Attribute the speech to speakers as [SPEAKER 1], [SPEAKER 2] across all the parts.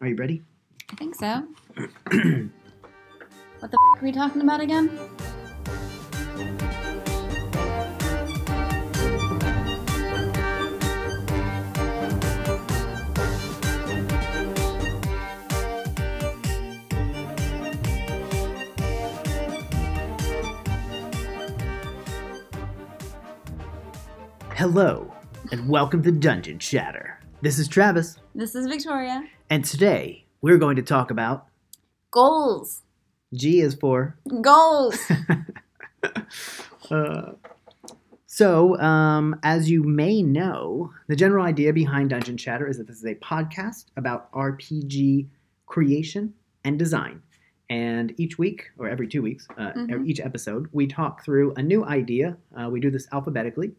[SPEAKER 1] Are you ready?
[SPEAKER 2] I think so. what the f- are we talking about again?
[SPEAKER 1] Hello, and welcome to Dungeon Chatter. This is Travis,
[SPEAKER 2] This is Victoria.
[SPEAKER 1] And today we're going to talk about
[SPEAKER 2] Goals.
[SPEAKER 1] G is for.
[SPEAKER 2] Goals.
[SPEAKER 1] Uh, so, um, as you may know, the general idea behind Dungeon Chatter is that this is a podcast about RPG creation and design. And each week, or every two weeks, uh,
[SPEAKER 2] Mhm.
[SPEAKER 1] each episode, we talk through a new idea. Uh, we do this alphabetically.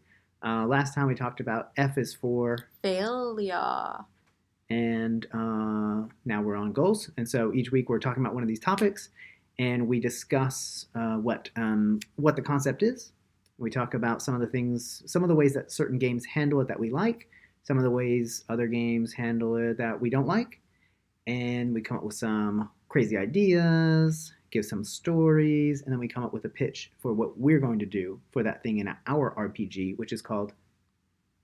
[SPEAKER 1] Uh, last time we talked about F is for
[SPEAKER 2] Failure.
[SPEAKER 1] And uh, now we're on goals. And so each week we're talking about one of these topics, and we discuss uh, what um, what the concept is. We talk about some of the things, some of the ways that certain games handle it that we like, some of the ways other games handle it that we don't like, and we come up with some crazy ideas, give some stories, and then we come up with a pitch for what we're going to do for that thing in our RPG, which is called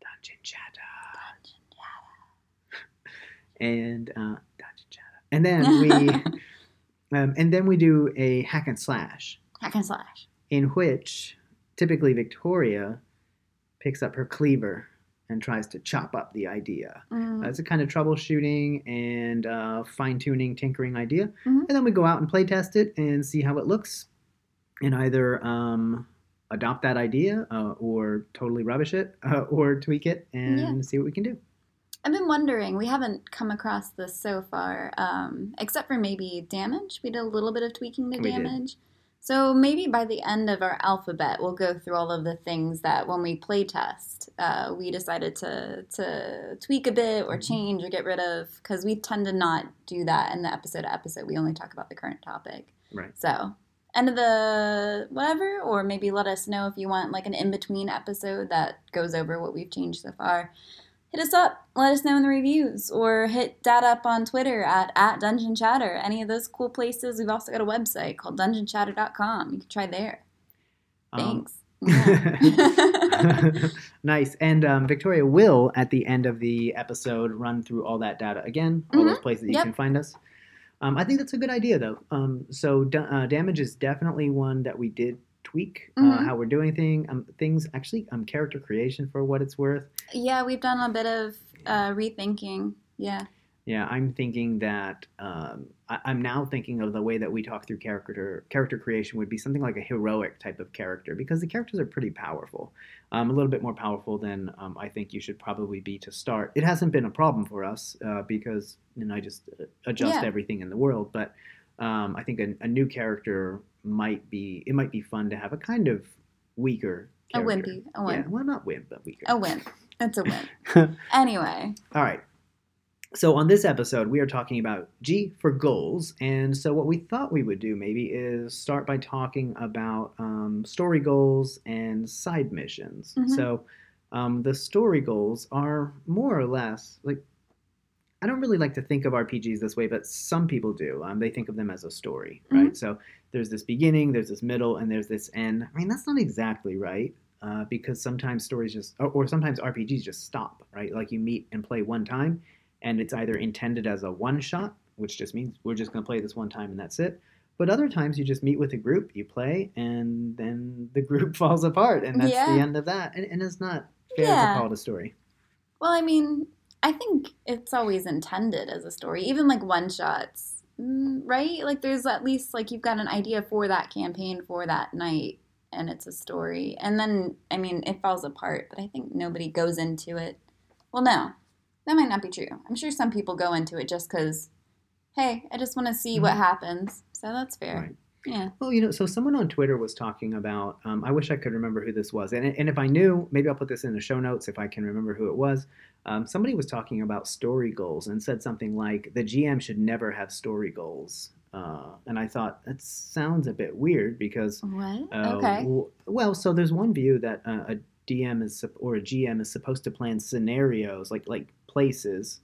[SPEAKER 1] Dungeon Chatter and uh, And then we, um, and then we do a hack and slash,
[SPEAKER 2] Hack and slash.
[SPEAKER 1] in which typically Victoria picks up her cleaver and tries to chop up the idea.
[SPEAKER 2] Mm.
[SPEAKER 1] That's a kind of troubleshooting and uh, fine tuning, tinkering idea.
[SPEAKER 2] Mhm.
[SPEAKER 1] And then we go out and play test it and see how it looks, and either um, adopt that idea uh, or totally rubbish it uh, or tweak it and
[SPEAKER 2] Yeah.
[SPEAKER 1] see what we can do.
[SPEAKER 2] I've been wondering, we haven't come across this so far, um, except for maybe damage. We did a little bit of tweaking to
[SPEAKER 1] We did.
[SPEAKER 2] damage. So maybe by the end of our alphabet, we'll go through all of the things that when we play test, uh, we decided to, to tweak a bit or
[SPEAKER 1] Mhm.
[SPEAKER 2] change or get rid of, because we tend to not do that in the episode to episode. We only talk about the current topic.
[SPEAKER 1] Right.
[SPEAKER 2] So, end of the whatever, or maybe let us know if you want like an in between episode that goes over what we've changed so far. Hit us up, let us know in the reviews, or hit Dad up on Twitter at, at Dungeon Chatter. Any of those cool places. We've also got a website called dungeonchatter.com. You can try there.
[SPEAKER 1] Um,
[SPEAKER 2] Thanks. Yeah.
[SPEAKER 1] nice. And um, Victoria will, at the end of the episode, run through all that data again, all those places that you can find us. Um, I think that's a good idea, though. Um, so uh, damage is definitely one that we did tweak uh,
[SPEAKER 2] Mhm.
[SPEAKER 1] how we're doing thing, um, things. Actually, um, character creation for what it's worth.
[SPEAKER 2] yeah, we've done a bit of uh, rethinking. Yeah.
[SPEAKER 1] Yeah, I'm thinking that um, I, I'm now thinking of the way that we talk through character character creation would be something like a heroic type of character because the characters are pretty powerful, um, a little bit more powerful than um, I think you should probably be to start. It hasn't been a problem for us uh, because you know I just uh, adjust
[SPEAKER 2] Yeah.
[SPEAKER 1] everything in the world, but um, I think a, a new character might be it might be fun to have a kind of weaker
[SPEAKER 2] A
[SPEAKER 1] character.
[SPEAKER 2] wimpy. A
[SPEAKER 1] Yeah,
[SPEAKER 2] wimp.
[SPEAKER 1] well, not wimp, but weaker.
[SPEAKER 2] A wimp. It's a wimp. anyway.
[SPEAKER 1] All right. So on this episode, we are talking about G for goals, and so what we thought we would do maybe is start by talking about um, story goals and side missions.
[SPEAKER 2] Mhm.
[SPEAKER 1] So um, the story goals are more or less like I don't really like to think of RPGs this way, but some people do. Um, they think of them as a story, right? So there's this beginning, there's this middle, and there's this end. I mean, that's not exactly right uh, because sometimes stories just, or, or sometimes RPGs just stop, right? Like you meet and play one time, and it's either intended as a one shot, which just means we're just going to play this one time and that's it. But other times you just meet with a group, you play, and then the group falls apart, and that's
[SPEAKER 2] Yeah.
[SPEAKER 1] the end of that. And, and it's not fair
[SPEAKER 2] Yeah.
[SPEAKER 1] to call it a story.
[SPEAKER 2] Well, I mean, I think it's always intended as a story, even like one shots, mm, right? Like there's at least like you've got an idea for that campaign for that night, and it's a story. And then, I mean, it falls apart, but I think nobody goes into it. Well, no, that might not be true. I'm sure some people go into it just because, hey, I just want to see what
[SPEAKER 1] Mhm.
[SPEAKER 2] happens. So that's fair.
[SPEAKER 1] Right.
[SPEAKER 2] Yeah.
[SPEAKER 1] Well, you know, so someone on Twitter was talking about. Um, I wish I could remember who this was, and and if I knew, maybe I'll put this in the show notes if I can remember who it was. Um, somebody was talking about story goals and said something like the GM should never have story goals. Uh, and I thought that sounds a bit weird because
[SPEAKER 2] What?
[SPEAKER 1] uh,
[SPEAKER 2] okay.
[SPEAKER 1] w- well, so there's one view that uh, a DM is or a GM is supposed to plan scenarios like like places,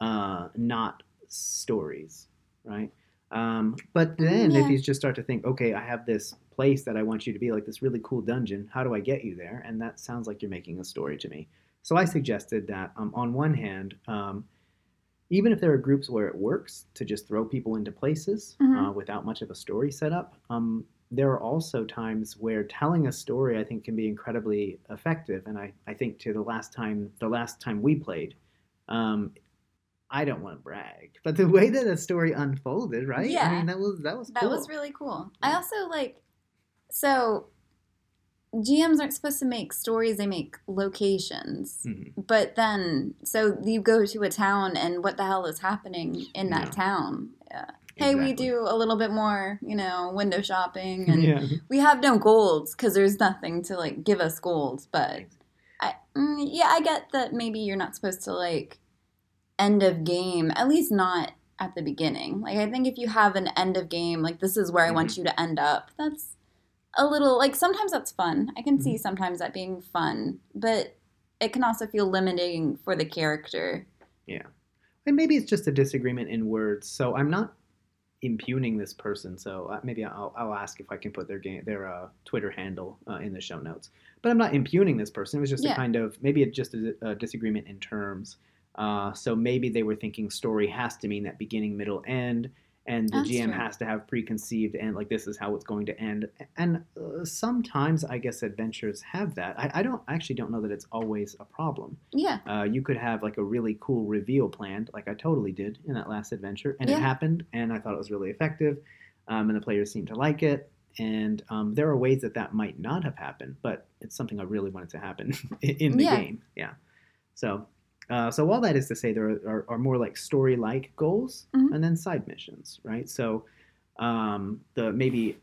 [SPEAKER 1] uh, not stories, right? Um, but then if you just start to think, okay, I have this place that I want you to be, like this really cool dungeon. How do I get you there? And that sounds like you're making a story to me. So I suggested that um, on one hand, um, even if there are groups where it works to just throw people into places
[SPEAKER 2] Mhm.
[SPEAKER 1] uh, without much of a story set up, um, there are also times where telling a story I think can be incredibly effective. And I, I think to the last time the last time we played, um, I don't want to brag, but the way that the story unfolded, right? I
[SPEAKER 2] Yeah.
[SPEAKER 1] mean that was that was
[SPEAKER 2] That
[SPEAKER 1] cool.
[SPEAKER 2] was really cool. I also like so GMs aren't supposed to make stories, they make locations.
[SPEAKER 1] Mhm.
[SPEAKER 2] But then so you go to a town and what the hell is happening in that
[SPEAKER 1] Yeah.
[SPEAKER 2] town? Yeah. Hey, we do a little bit more, you know, window shopping and
[SPEAKER 1] yeah.
[SPEAKER 2] we have no golds because there's nothing to like give us gold. But I, mm, yeah, I get that maybe you're not supposed to like end of game, at least not at the beginning. Like I think if you have an end of game, like this is where I want you to end up. That's a little like sometimes that's fun. I can see sometimes that being fun, but it can also feel limiting for the character. Yeah.
[SPEAKER 1] And maybe it's just a disagreement in words. So I'm not impugning this person. So uh, maybe I'll, I'll ask if I can put their game, their uh, Twitter handle uh, in the show notes. But I'm not impugning this person. It was just
[SPEAKER 2] Yeah.
[SPEAKER 1] a kind of maybe just a, a disagreement in terms. Uh, so maybe they were thinking story has to mean that beginning, middle, end, and the
[SPEAKER 2] That's
[SPEAKER 1] GM
[SPEAKER 2] true.
[SPEAKER 1] has to have preconceived and like this is how it's going to end. And uh, sometimes I guess adventures have that. I, I don't actually don't know that it's always a problem.
[SPEAKER 2] Yeah.
[SPEAKER 1] Uh, you could have like a really cool reveal planned, like I totally did in that last adventure, and
[SPEAKER 2] Yeah.
[SPEAKER 1] it happened, and I thought it was really effective, um, and the players seemed to like it. And um, there are ways that that might not have happened, but it's something I really wanted to happen in in the
[SPEAKER 2] Yeah.
[SPEAKER 1] game. Yeah. So, uh, so all that is to say, there are, are, more like story-like goals,
[SPEAKER 2] Mhm.
[SPEAKER 1] and then side missions, right? So, um, the maybe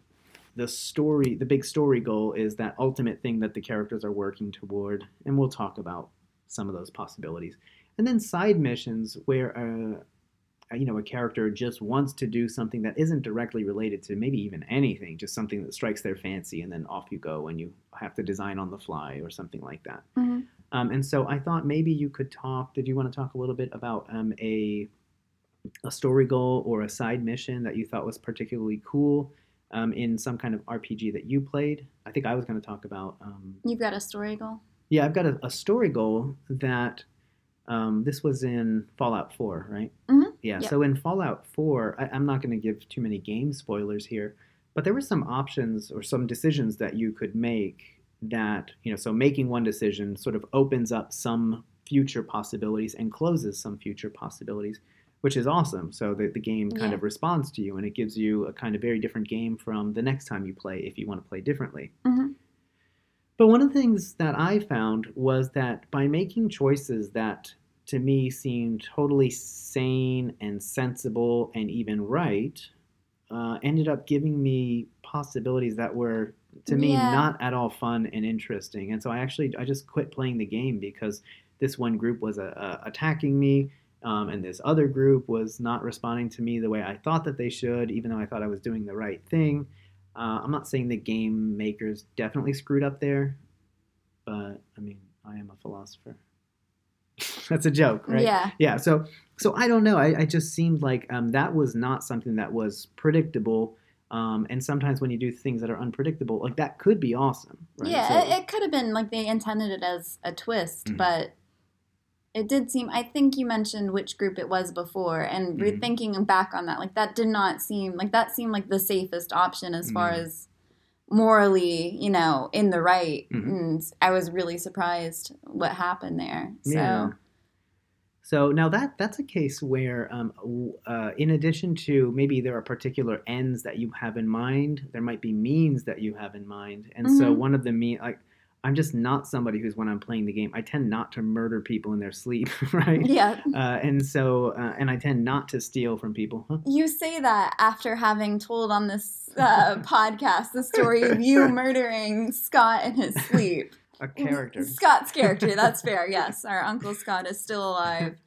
[SPEAKER 1] the story, the big story goal is that ultimate thing that the characters are working toward, and we'll talk about some of those possibilities. And then side missions where uh, you know a character just wants to do something that isn't directly related to maybe even anything, just something that strikes their fancy, and then off you go, and you have to design on the fly or something like that.
[SPEAKER 2] Mhm.
[SPEAKER 1] Um, and so I thought maybe you could talk. Did you want to talk a little bit about um, a a story goal or a side mission that you thought was particularly cool um, in some kind of RPG that you played? I think I was going to talk about. Um,
[SPEAKER 2] You've got a story goal?
[SPEAKER 1] yeah, I've got a, a story goal that um, this was in Fallout 4, right?
[SPEAKER 2] Mhm.
[SPEAKER 1] Yeah.
[SPEAKER 2] Yep.
[SPEAKER 1] So in Fallout 4, I, I'm not going to give too many game spoilers here, but there were some options or some decisions that you could make that you know. So making one decision sort of opens up some future possibilities and closes some future possibilities. Which is awesome. So the, the game kind
[SPEAKER 2] Yeah.
[SPEAKER 1] of responds to you and it gives you a kind of very different game from the next time you play if you want to play differently.
[SPEAKER 2] Mhm.
[SPEAKER 1] But one of the things that I found was that by making choices that to me seemed totally sane and sensible and even right, uh, ended up giving me possibilities that were to me
[SPEAKER 2] Yeah.
[SPEAKER 1] not at all fun and interesting. And so I actually I just quit playing the game because this one group was uh, uh, attacking me. Um, and this other group was not responding to me the way I thought that they should, even though I thought I was doing the right thing. Uh, I'm not saying the game makers definitely screwed up there, but I mean, I am a philosopher. That's a joke, right?
[SPEAKER 2] Yeah.
[SPEAKER 1] Yeah. So, so I don't know. I, I just seemed like um, that was not something that was predictable. Um, and sometimes when you do things that are unpredictable, like that could be awesome. Right?
[SPEAKER 2] Yeah,
[SPEAKER 1] So-
[SPEAKER 2] it, it could have been like they intended it as a twist,
[SPEAKER 1] Mhm.
[SPEAKER 2] but it did seem. I think you mentioned which group it was before, and
[SPEAKER 1] Mhm.
[SPEAKER 2] rethinking back on that, like that did not seem like that seemed like the safest option as far
[SPEAKER 1] Mhm.
[SPEAKER 2] as morally, you know, in the right.
[SPEAKER 1] Mhm.
[SPEAKER 2] And I was really surprised what happened there. So
[SPEAKER 1] Yeah. So now that that's a case where, um, uh, in addition to maybe there are particular ends that you have in mind, there might be means that you have in mind, and so
[SPEAKER 2] Mhm.
[SPEAKER 1] one of the mean like. I'm just not somebody who's when I'm playing the game. I tend not to murder people in their sleep, right?
[SPEAKER 2] yeah.
[SPEAKER 1] Uh, and so, uh, and I tend not to steal from people. Huh?
[SPEAKER 2] You say that after having told on this uh, podcast the story of you murdering Scott in his sleep.
[SPEAKER 1] A character.
[SPEAKER 2] Scott's character, that's fair. Yes, our Uncle Scott is still alive.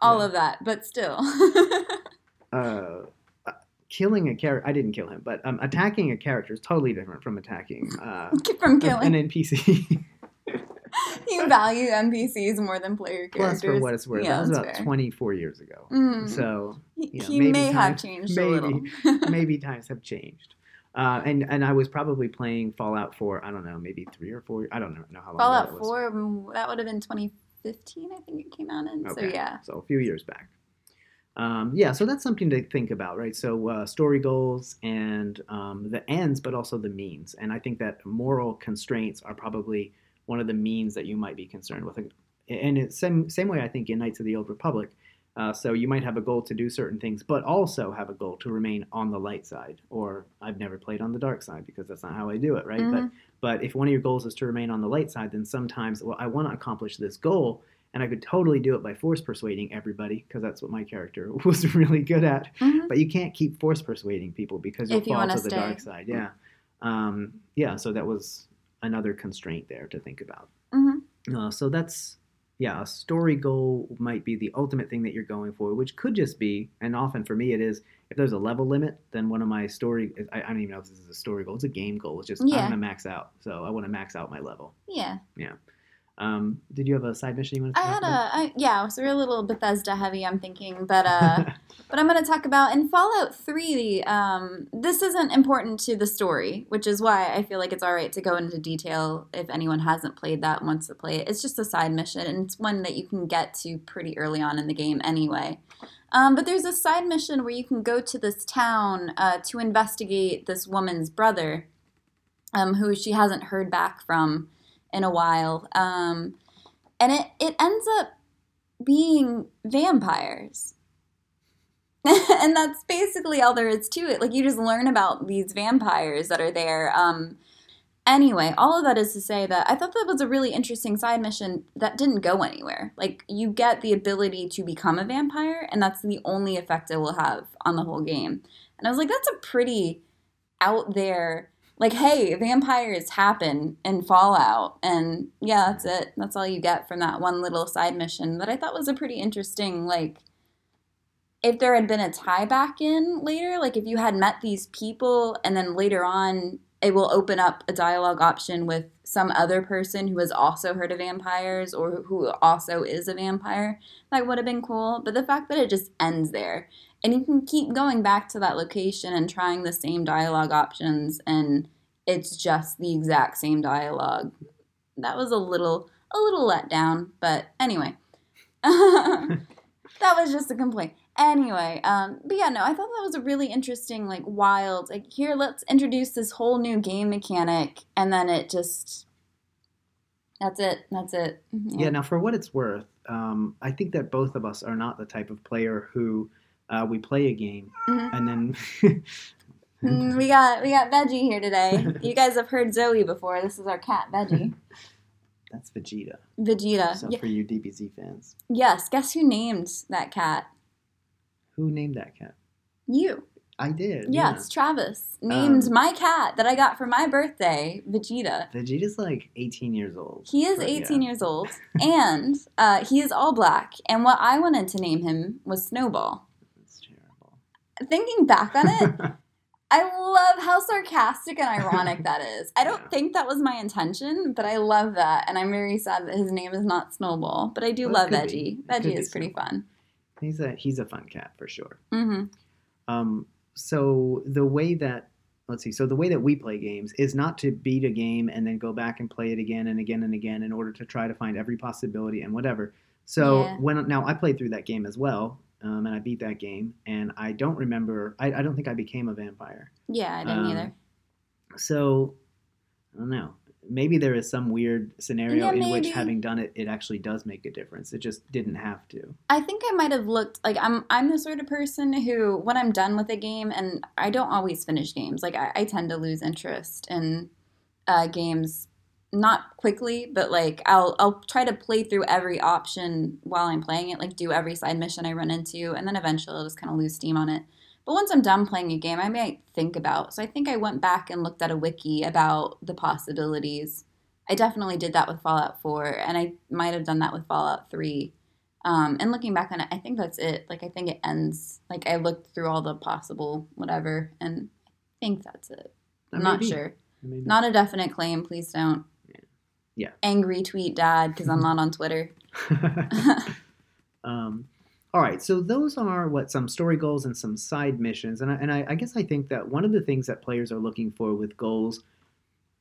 [SPEAKER 2] All
[SPEAKER 1] Yeah.
[SPEAKER 2] of that, but still.
[SPEAKER 1] Uh, killing a character. I didn't kill him, but um, attacking a character is totally different from attacking uh,
[SPEAKER 2] From killing.
[SPEAKER 1] an NPC.
[SPEAKER 2] you value NPCs more than player characters.
[SPEAKER 1] Plus, for what it's worth,
[SPEAKER 2] Yeah,
[SPEAKER 1] that was about
[SPEAKER 2] fair.
[SPEAKER 1] 24 years ago.
[SPEAKER 2] Mhm.
[SPEAKER 1] So
[SPEAKER 2] he,
[SPEAKER 1] you know,
[SPEAKER 2] he
[SPEAKER 1] maybe
[SPEAKER 2] may have changed
[SPEAKER 1] maybe,
[SPEAKER 2] a little.
[SPEAKER 1] maybe times have changed. Uh, and and I was probably playing Fallout for I don't know maybe three or four I don't know, know how long
[SPEAKER 2] Fallout
[SPEAKER 1] was.
[SPEAKER 2] 4, mm, that would have been 2015, I think it came out in. So yeah.
[SPEAKER 1] so a few years back. Um, yeah, so that's something to think about, right? So uh, story goals and um, the ends, but also the means. And I think that moral constraints are probably one of the means that you might be concerned with. And it's same same way I think in Knights of the Old Republic. Uh, so you might have a goal to do certain things, but also have a goal to remain on the light side. Or I've never played on the dark side because that's not how I do it, right? But
[SPEAKER 2] Mhm.
[SPEAKER 1] but if one of your goals is to remain on the light side, then sometimes, well, I want to accomplish this goal, and I could totally do it by force persuading everybody because that's what my character was really good at.
[SPEAKER 2] Mhm.
[SPEAKER 1] But you can't keep force persuading people because you'll
[SPEAKER 2] If
[SPEAKER 1] fall
[SPEAKER 2] wanna
[SPEAKER 1] to the
[SPEAKER 2] stay.
[SPEAKER 1] dark side. Yeah, um, yeah. So that was another constraint there to think about.
[SPEAKER 2] Mhm.
[SPEAKER 1] Uh, so that's yeah, a story goal might be the ultimate thing that you're going for, which could just be, and often for me it is, if there's a level limit, then one of my story, I, I don't even know if this is a story goal, it's a game goal. It's just
[SPEAKER 2] Yeah.
[SPEAKER 1] I'm gonna max out, so I want to max out my level.
[SPEAKER 2] Yeah. Yeah.
[SPEAKER 1] Um, did you have a side mission you want to
[SPEAKER 2] I had
[SPEAKER 1] about?
[SPEAKER 2] a I, yeah, so we're a little Bethesda heavy, I'm thinking, but uh, but I'm going to talk about in Fallout 3. Um, this isn't important to the story, which is why I feel like it's all right to go into detail if anyone hasn't played that and wants to play it. It's just a side mission, and it's one that you can get to pretty early on in the game anyway. Um, but there's a side mission where you can go to this town uh, to investigate this woman's brother, um, who she hasn't heard back from in a while. Um, and it, it ends up being vampires. and that's basically all there is to it. Like you just learn about these vampires that are there. Um, anyway, all of that is to say that I thought that was a really interesting side mission that didn't go anywhere. Like you get the ability to become a vampire, and that's the only effect it will have on the whole game. And I was like, that's a pretty out there. Like, hey, vampires happen in Fallout, and yeah, that's it. That's all you get from that one little side mission that I thought was a pretty interesting, like, if there had been a tie back in later, like if you had met these people and then later on it will open up a dialogue option with some other person who has also heard of vampires or who also is a vampire, that would have been cool. But the fact that it just ends there and you can keep going back to that location and trying the same dialogue options and it's just the exact same dialogue. That was a little a little let down, but anyway. that was just a complaint. Anyway, um, but yeah, no, I thought that was a really interesting, like wild, like here, let's introduce this whole new game mechanic, and then it just, that's it, that's it.
[SPEAKER 1] Yeah. Now, for what it's worth, um, I think that both of us are not the type of player who uh, we play a game
[SPEAKER 2] Mhm.
[SPEAKER 1] and then.
[SPEAKER 2] Mm, we got we got Veggie here today. You guys have heard Zoe before. This is our cat, Veggie.
[SPEAKER 1] That's Vegeta.
[SPEAKER 2] Vegeta.
[SPEAKER 1] So
[SPEAKER 2] Ye-
[SPEAKER 1] for you DBZ fans,
[SPEAKER 2] yes. Guess who named that cat?
[SPEAKER 1] who named that cat?
[SPEAKER 2] You.
[SPEAKER 1] I did.
[SPEAKER 2] Yes, Travis named
[SPEAKER 1] Um,
[SPEAKER 2] my cat that I got for my birthday, Vegeta.
[SPEAKER 1] Vegeta's like 18 years old.
[SPEAKER 2] He is
[SPEAKER 1] but
[SPEAKER 2] 18
[SPEAKER 1] yeah.
[SPEAKER 2] years old, and uh, he is all black. And what I wanted to name him was Snowball. Thinking back on it, I love how sarcastic and ironic that is. I don't
[SPEAKER 1] Yeah.
[SPEAKER 2] think that was my intention, but I love that, and I'm very sad that his name is not Snowball. But I do
[SPEAKER 1] Well,
[SPEAKER 2] love Veggie. Veggie is pretty
[SPEAKER 1] Snowball.
[SPEAKER 2] fun.
[SPEAKER 1] he's a he's a fun cat for sure.
[SPEAKER 2] hmm
[SPEAKER 1] Um, so the way that let's see, so the way that we play games is not to beat a game and then go back and play it again and again and again in order to try to find every possibility and whatever. So
[SPEAKER 2] Yeah.
[SPEAKER 1] when now I played through that game as well, um, and I beat that game, and I don't remember. I, I don't think I became a vampire.
[SPEAKER 2] Yeah, I didn't
[SPEAKER 1] Um,
[SPEAKER 2] either.
[SPEAKER 1] So I don't know. Maybe there is some weird scenario
[SPEAKER 2] Yeah,
[SPEAKER 1] in which having done it, it actually does make a difference. It just didn't have to.
[SPEAKER 2] I think I might have looked like I'm. I'm the sort of person who, when I'm done with a game, and I don't always finish games. Like I, I tend to lose interest in uh, games, not quickly, but like I'll I'll try to play through every option while I'm playing it. Like do every side mission I run into, and then eventually I'll just kind of lose steam on it. But once I'm done playing a game, I might think about. So I think I went back and looked at a wiki about the possibilities. I definitely did that with Fallout 4, and I might have done that with Fallout 3. Um, and looking back on it, I think that's it. Like I think it ends. Like I looked through all the possible whatever, and I think that's it. I'm not
[SPEAKER 1] Maybe.
[SPEAKER 2] sure. Not a definite claim. Please don't.
[SPEAKER 1] Yeah.
[SPEAKER 2] angry tweet dad because I'm not on Twitter.
[SPEAKER 1] um, all right, so those are what some story goals and some side missions, and I, and I, I guess I think that one of the things that players are looking for with goals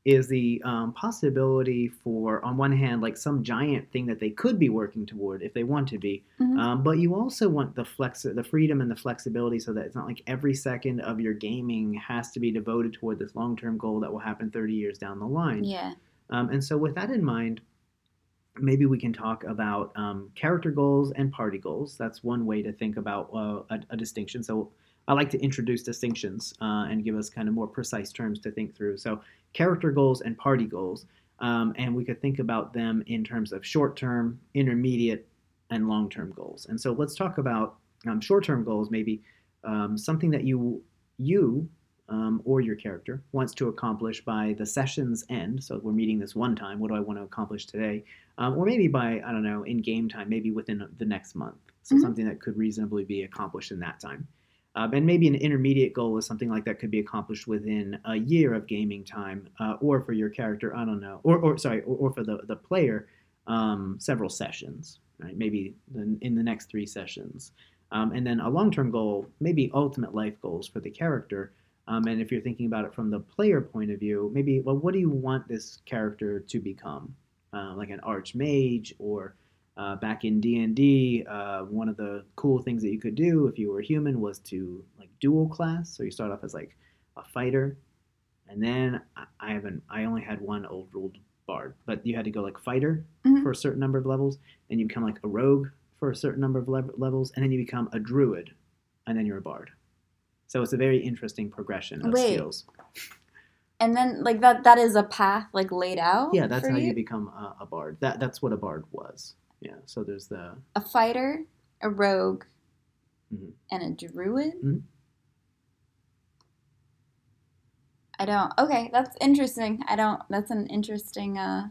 [SPEAKER 1] is the um, possibility for, on one hand, like some giant thing that they could be working toward if they want to be,
[SPEAKER 2] Mhm.
[SPEAKER 1] um, but you also want the flex, the freedom and the flexibility, so that it's not like every second of your gaming has to be devoted toward this long-term goal that will happen 30 years down the line.
[SPEAKER 2] Yeah.
[SPEAKER 1] Um, and so, with that in mind, maybe we can talk about um, character goals and party goals. That's one way to think about uh, a, a distinction. So, I like to introduce distinctions uh, and give us kind of more precise terms to think through. So, character goals and party goals. Um, and we could think about them in terms of short term, intermediate, and long term goals. And so, let's talk about um, short term goals, maybe um, something that you, you um, or your character wants to accomplish by the session's end. So we're meeting this one time. What do I want to accomplish today? Um, or maybe by, I don't know, in game time, maybe within the next month. So
[SPEAKER 2] Mhm.
[SPEAKER 1] something that could reasonably be accomplished in that time. Um, and maybe an intermediate goal is something like that could be accomplished within a year of gaming time, uh, or for your character, I don't know, or, or sorry, or, or for the, the player, um, several sessions, right? Maybe the, in the next three sessions. Um, and then a long term goal, maybe ultimate life goals for the character. Um, and if you're thinking about it from the player point of view, maybe, well, what do you want this character to become? Uh, like an archmage, or uh, back in D and D, uh, one of the cool things that you could do if you were human was to like dual class. So you start off as like a fighter, and then I- I haven't, I only had one old ruled bard, but you had to go like fighter
[SPEAKER 2] Mhm.
[SPEAKER 1] for a certain number of levels, and you become like a rogue for a certain number of lev- levels, and then you become a druid, and then you're a bard. So it's a very interesting progression of
[SPEAKER 2] Wait.
[SPEAKER 1] skills.
[SPEAKER 2] And then like that that is a path like laid out.
[SPEAKER 1] Yeah, that's how
[SPEAKER 2] you?
[SPEAKER 1] you become a, a bard. That that's what a bard was. Yeah. So there's the
[SPEAKER 2] a fighter, a rogue,
[SPEAKER 1] Mhm.
[SPEAKER 2] and a druid.
[SPEAKER 1] Mhm.
[SPEAKER 2] I don't. Okay, that's interesting. I don't. That's an interesting. uh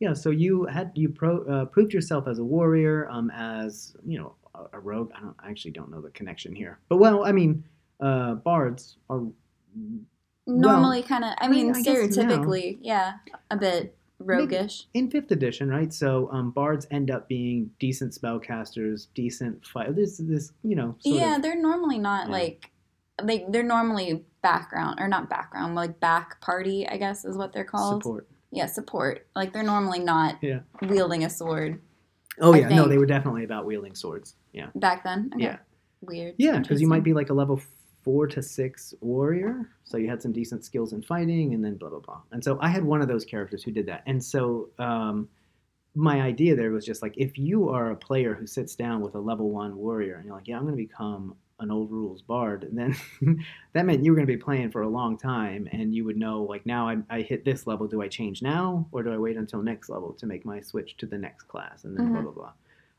[SPEAKER 1] yeah. So you had you pro, uh, proved yourself as a warrior, um, as you know, a, a rogue. I don't I actually don't know the connection here, but well, I mean, uh, bards are
[SPEAKER 2] Normally, kind of. I
[SPEAKER 1] I
[SPEAKER 2] mean,
[SPEAKER 1] I
[SPEAKER 2] stereotypically, yeah, a bit roguish.
[SPEAKER 1] in fifth edition, right? So um, bards end up being decent spellcasters, decent fight. There's this, you know,
[SPEAKER 2] Yeah,
[SPEAKER 1] of,
[SPEAKER 2] they're normally not
[SPEAKER 1] Yeah.
[SPEAKER 2] like. They they're normally background or not background, like back party, I guess is what they're called.
[SPEAKER 1] support.
[SPEAKER 2] Yeah, support. Like they're normally not
[SPEAKER 1] Yeah.
[SPEAKER 2] wielding a sword
[SPEAKER 1] Oh
[SPEAKER 2] I
[SPEAKER 1] yeah, no, they were definitely about wielding swords. Yeah.
[SPEAKER 2] back then. Okay.
[SPEAKER 1] Yeah.
[SPEAKER 2] Weird.
[SPEAKER 1] Yeah, because you might be like a level four to six warrior, so you had some decent skills in fighting, and then blah blah blah. And so I had one of those characters who did that. And so um, my idea there was just like if you are a player who sits down with a level one warrior, and you're like, yeah, I'm going to become an old rules bard, and then that meant you were going to be playing for a long time, and you would know like now I, I hit this level, do I change now, or do I wait until next level to make my switch to the next class, and then blah
[SPEAKER 2] Mhm.
[SPEAKER 1] blah blah.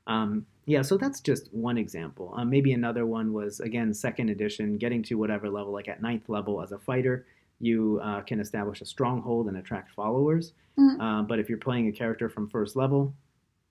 [SPEAKER 1] Um, yeah, so that's just one example. Um, maybe another one was again second edition, getting to whatever level, like at ninth level as a fighter, you uh, can establish a stronghold and attract followers.
[SPEAKER 2] Mhm.
[SPEAKER 1] Uh, but if you're playing a character from first level,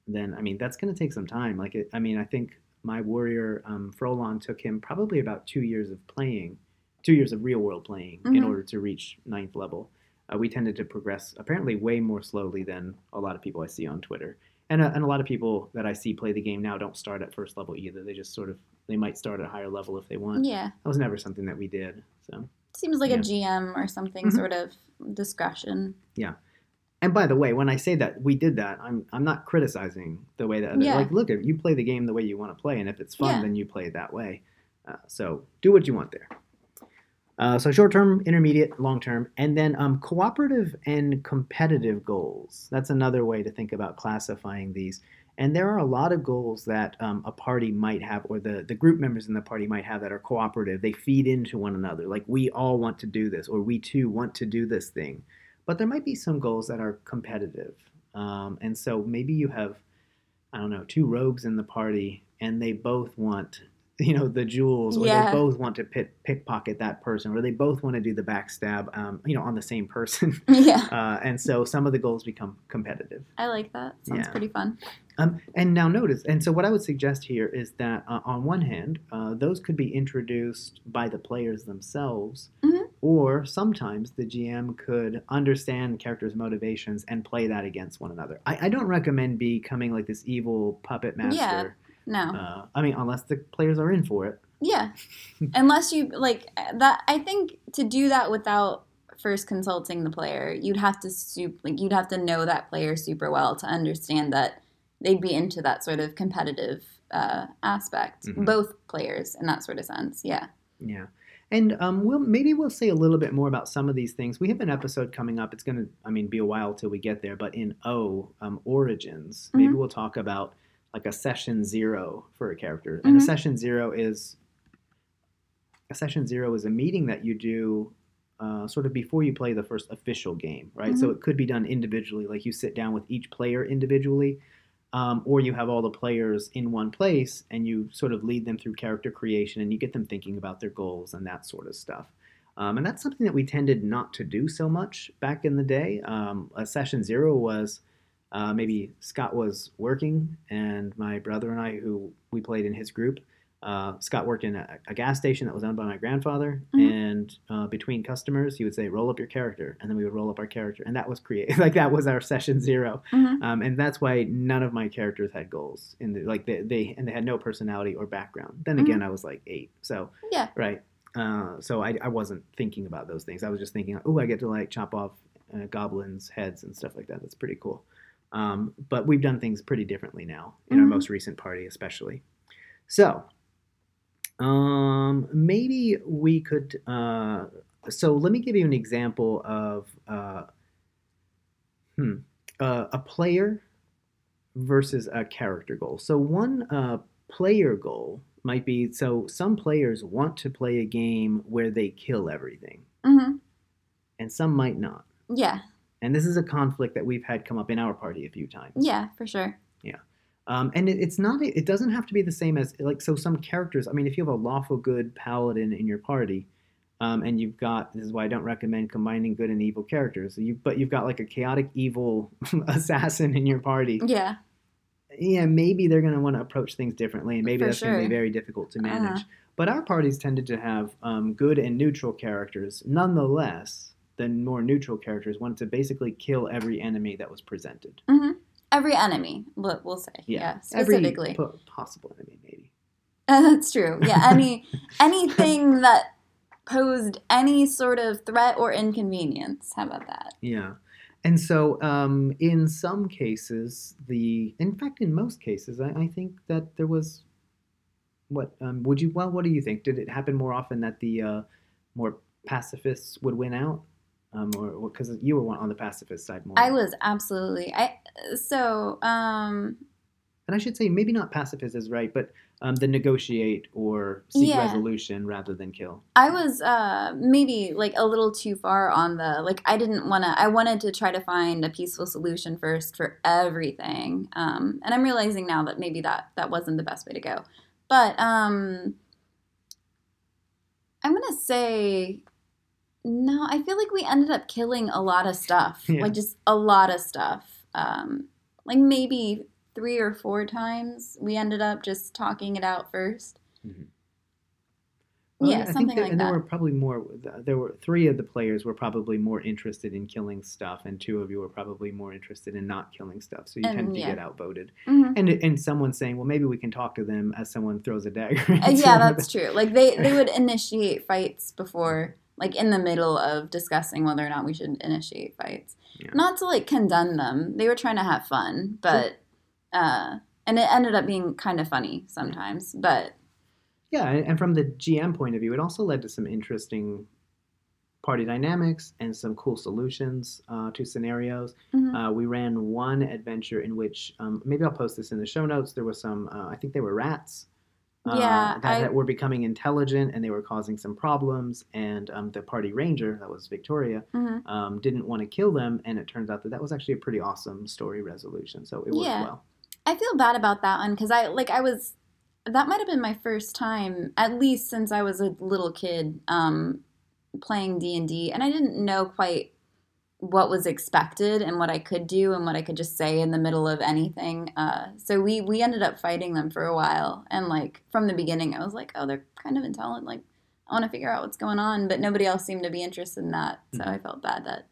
[SPEAKER 1] then I mean that's going to take some time. Like it, I mean, I think my warrior um, Frolon took him probably about two years of playing, two years of real world playing in
[SPEAKER 2] Mhm.
[SPEAKER 1] order to reach ninth level. Uh, we tended to progress apparently way more slowly than a lot of people I see on Twitter and a, and a lot of people that I see play the game now don't start at first level either. They just sort of they might start at a higher level if they want.
[SPEAKER 2] Yeah.
[SPEAKER 1] That was never something that we did. So,
[SPEAKER 2] Seems like
[SPEAKER 1] Yeah.
[SPEAKER 2] a GM or something
[SPEAKER 1] Mhm.
[SPEAKER 2] sort of discretion. Yeah.
[SPEAKER 1] And by the way, when I say that we did that, I'm I'm not criticizing the way that
[SPEAKER 2] Yeah.
[SPEAKER 1] like look if you play the game the way you want to play, and if it's fun,
[SPEAKER 2] Yeah.
[SPEAKER 1] then you play it that way. Uh, so do what you want there. Uh, so short term, intermediate, long term, and then um, cooperative and competitive goals. That's another way to think about classifying these. And there are a lot of goals that um, a party might have, or the, the group members in the party might have that are cooperative. They feed into one another. Like, we all want to do this, or we too want to do this thing. But there might be some goals that are competitive. Um, and so maybe you have, I don't know, two rogues in the party, and they both want, you know, the jewels, or
[SPEAKER 2] Yeah.
[SPEAKER 1] they both want to pit, pickpocket that person, or they both want to do the backstab, um, you know, on the same person.
[SPEAKER 2] yeah.
[SPEAKER 1] Uh, and so some of the goals become competitive.
[SPEAKER 2] I like that. Sounds
[SPEAKER 1] Yeah.
[SPEAKER 2] pretty fun.
[SPEAKER 1] Um, and now notice, and so what I would suggest here is that uh, on one hand, uh, those could be introduced by the players themselves,
[SPEAKER 2] Mhm.
[SPEAKER 1] or sometimes the GM could understand characters' motivations and play that against one another. I, I don't recommend becoming like this evil puppet master.
[SPEAKER 2] No.
[SPEAKER 1] Uh, I mean, unless the players are in for it.
[SPEAKER 2] Yeah. Unless you like that I think to do that without first consulting the player, you'd have to soup like you'd have to know that player super well to understand that they'd be into that sort of competitive uh, aspect.
[SPEAKER 1] Mhm.
[SPEAKER 2] Both players in that sort of sense. Yeah.
[SPEAKER 1] Yeah. And um, we'll maybe we'll say a little bit more about some of these things. We have an episode coming up. It's gonna, I mean, be a while till we get there. But in O um, Origins, maybe
[SPEAKER 2] Mhm.
[SPEAKER 1] we'll talk about like a session zero for a character. And a
[SPEAKER 2] Mhm.
[SPEAKER 1] session zero is a session zero is a meeting that you do uh, sort of before you play the first official game, right? So
[SPEAKER 2] Mhm.
[SPEAKER 1] it could be done individually, like you sit down with each player individually, um, or you have all the players in one place and you sort of lead them through character creation and you get them thinking about their goals and that sort of stuff. Um, and that's something that we tended not to do so much back in the day. Um, a session zero was uh, maybe Scott was working, and my brother and I, who we played in his group, uh, Scott worked in a, a gas station that was owned by my grandfather,
[SPEAKER 2] Mhm.
[SPEAKER 1] and uh, between customers, he would say, "Roll up your character," and then we would roll up our character, and that was create like that was our session zero,
[SPEAKER 2] Mhm.
[SPEAKER 1] um, and that's why none of my characters had goals in the like they, they and they had no personality or background. Then again, I was like eight, so
[SPEAKER 2] Yeah.
[SPEAKER 1] right. Uh, so I, I wasn't thinking about those things. I was just thinking, oh, I get to like chop off uh, goblins' heads and stuff like that. That's pretty cool. Um, but we've done things pretty differently now in our
[SPEAKER 2] Mhm.
[SPEAKER 1] most recent party, especially. So um, maybe we could. Uh, so let me give you an example of uh, hmm, uh, a player versus a character goal. So one uh, player goal might be so some players want to play a game where they kill everything,
[SPEAKER 2] Mhm.
[SPEAKER 1] and some might not.
[SPEAKER 2] Yeah.
[SPEAKER 1] And this is a conflict that we've had come up in our party a few times.
[SPEAKER 2] Yeah, for sure. Yeah.
[SPEAKER 1] Um, and it, it's not. It doesn't have to be the same as like so. Some characters. I mean, if you have a lawful good paladin in your party, um, and you've got this is why I don't recommend combining good and evil characters. You but you've got like a chaotic evil assassin in your party.
[SPEAKER 2] Yeah.
[SPEAKER 1] Yeah, maybe they're going to want to approach things differently, and maybe
[SPEAKER 2] For
[SPEAKER 1] that's going to be very difficult to manage.
[SPEAKER 2] Uh-huh.
[SPEAKER 1] But our parties tended to have um, good and neutral characters. Nonetheless, the more neutral characters wanted to basically kill every enemy that was presented.
[SPEAKER 2] hmm Every enemy, we'll, we'll say. Yeah.
[SPEAKER 1] every
[SPEAKER 2] Specifically.
[SPEAKER 1] po- possible enemy, maybe.
[SPEAKER 2] That's true. Yeah. Any anything that posed any sort of threat or inconvenience. How about that?
[SPEAKER 1] Yeah. And so, um, in some cases, the in fact, in most cases, I, I think that there was what um, would you well, what do you think? Did it happen more often that the uh, more pacifists would win out, um, or because you were on the pacifist side more?
[SPEAKER 2] I was absolutely. I so um
[SPEAKER 1] and I should say maybe not pacifist is right, but um, the negotiate or seek
[SPEAKER 2] Yeah.
[SPEAKER 1] resolution rather than kill.
[SPEAKER 2] I was uh maybe like a little too far on the like I didn't want to I wanted to try to find a peaceful solution first for everything. Um and I'm realizing now that maybe that that wasn't the best way to go. But um I'm going to say no, I feel like we ended up killing a lot of stuff.
[SPEAKER 1] Yeah.
[SPEAKER 2] Like just a lot of stuff. Um like maybe 3 or 4 times we ended up just talking it out 1st
[SPEAKER 1] Mhm. Well,
[SPEAKER 2] yeah,
[SPEAKER 1] I think
[SPEAKER 2] something
[SPEAKER 1] that,
[SPEAKER 2] like
[SPEAKER 1] and
[SPEAKER 2] that.
[SPEAKER 1] there were probably more. There were three of the players were probably more interested in killing stuff, and two of you were probably more interested in not killing stuff. So you
[SPEAKER 2] And,
[SPEAKER 1] tend to
[SPEAKER 2] yeah.
[SPEAKER 1] get outvoted.
[SPEAKER 2] Mhm.
[SPEAKER 1] And and someone saying, well, maybe we can talk to them as someone throws a dagger.
[SPEAKER 2] Uh, yeah, that's true. Like they they would initiate fights before, like in the middle of discussing whether or not we should initiate fights.
[SPEAKER 1] Yeah.
[SPEAKER 2] Not to like condemn them. They were trying to have fun, but uh, and it ended up being kind of funny sometimes. But
[SPEAKER 1] Yeah, and from the GM point of view, it also led to some interesting party dynamics and some cool solutions uh, to scenarios.
[SPEAKER 2] mhm.
[SPEAKER 1] Uh, we ran one adventure in which um, maybe I'll post this in the show notes. There was some, uh, I think they were rats.
[SPEAKER 2] Yeah,
[SPEAKER 1] that,
[SPEAKER 2] I-
[SPEAKER 1] that were becoming intelligent and they were causing some problems. And um, the party ranger, that was Victoria,
[SPEAKER 2] Mhm.
[SPEAKER 1] um, didn't want to kill them. And it turns out that that was actually a pretty awesome story resolution. So it worked
[SPEAKER 2] Yeah.
[SPEAKER 1] well.
[SPEAKER 2] I feel bad about that one because I like I was that might have been my first time, at least since I was a little kid, um, playing D and D, and I didn't know quite what was expected and what I could do and what I could just say in the middle of anything. Uh, so we we ended up fighting them for a while, and like from the beginning, I was like, oh, they're kind of intelligent, like I want to figure out what's going on, but nobody else seemed to be interested in that. So
[SPEAKER 1] Mhm.
[SPEAKER 2] I felt bad that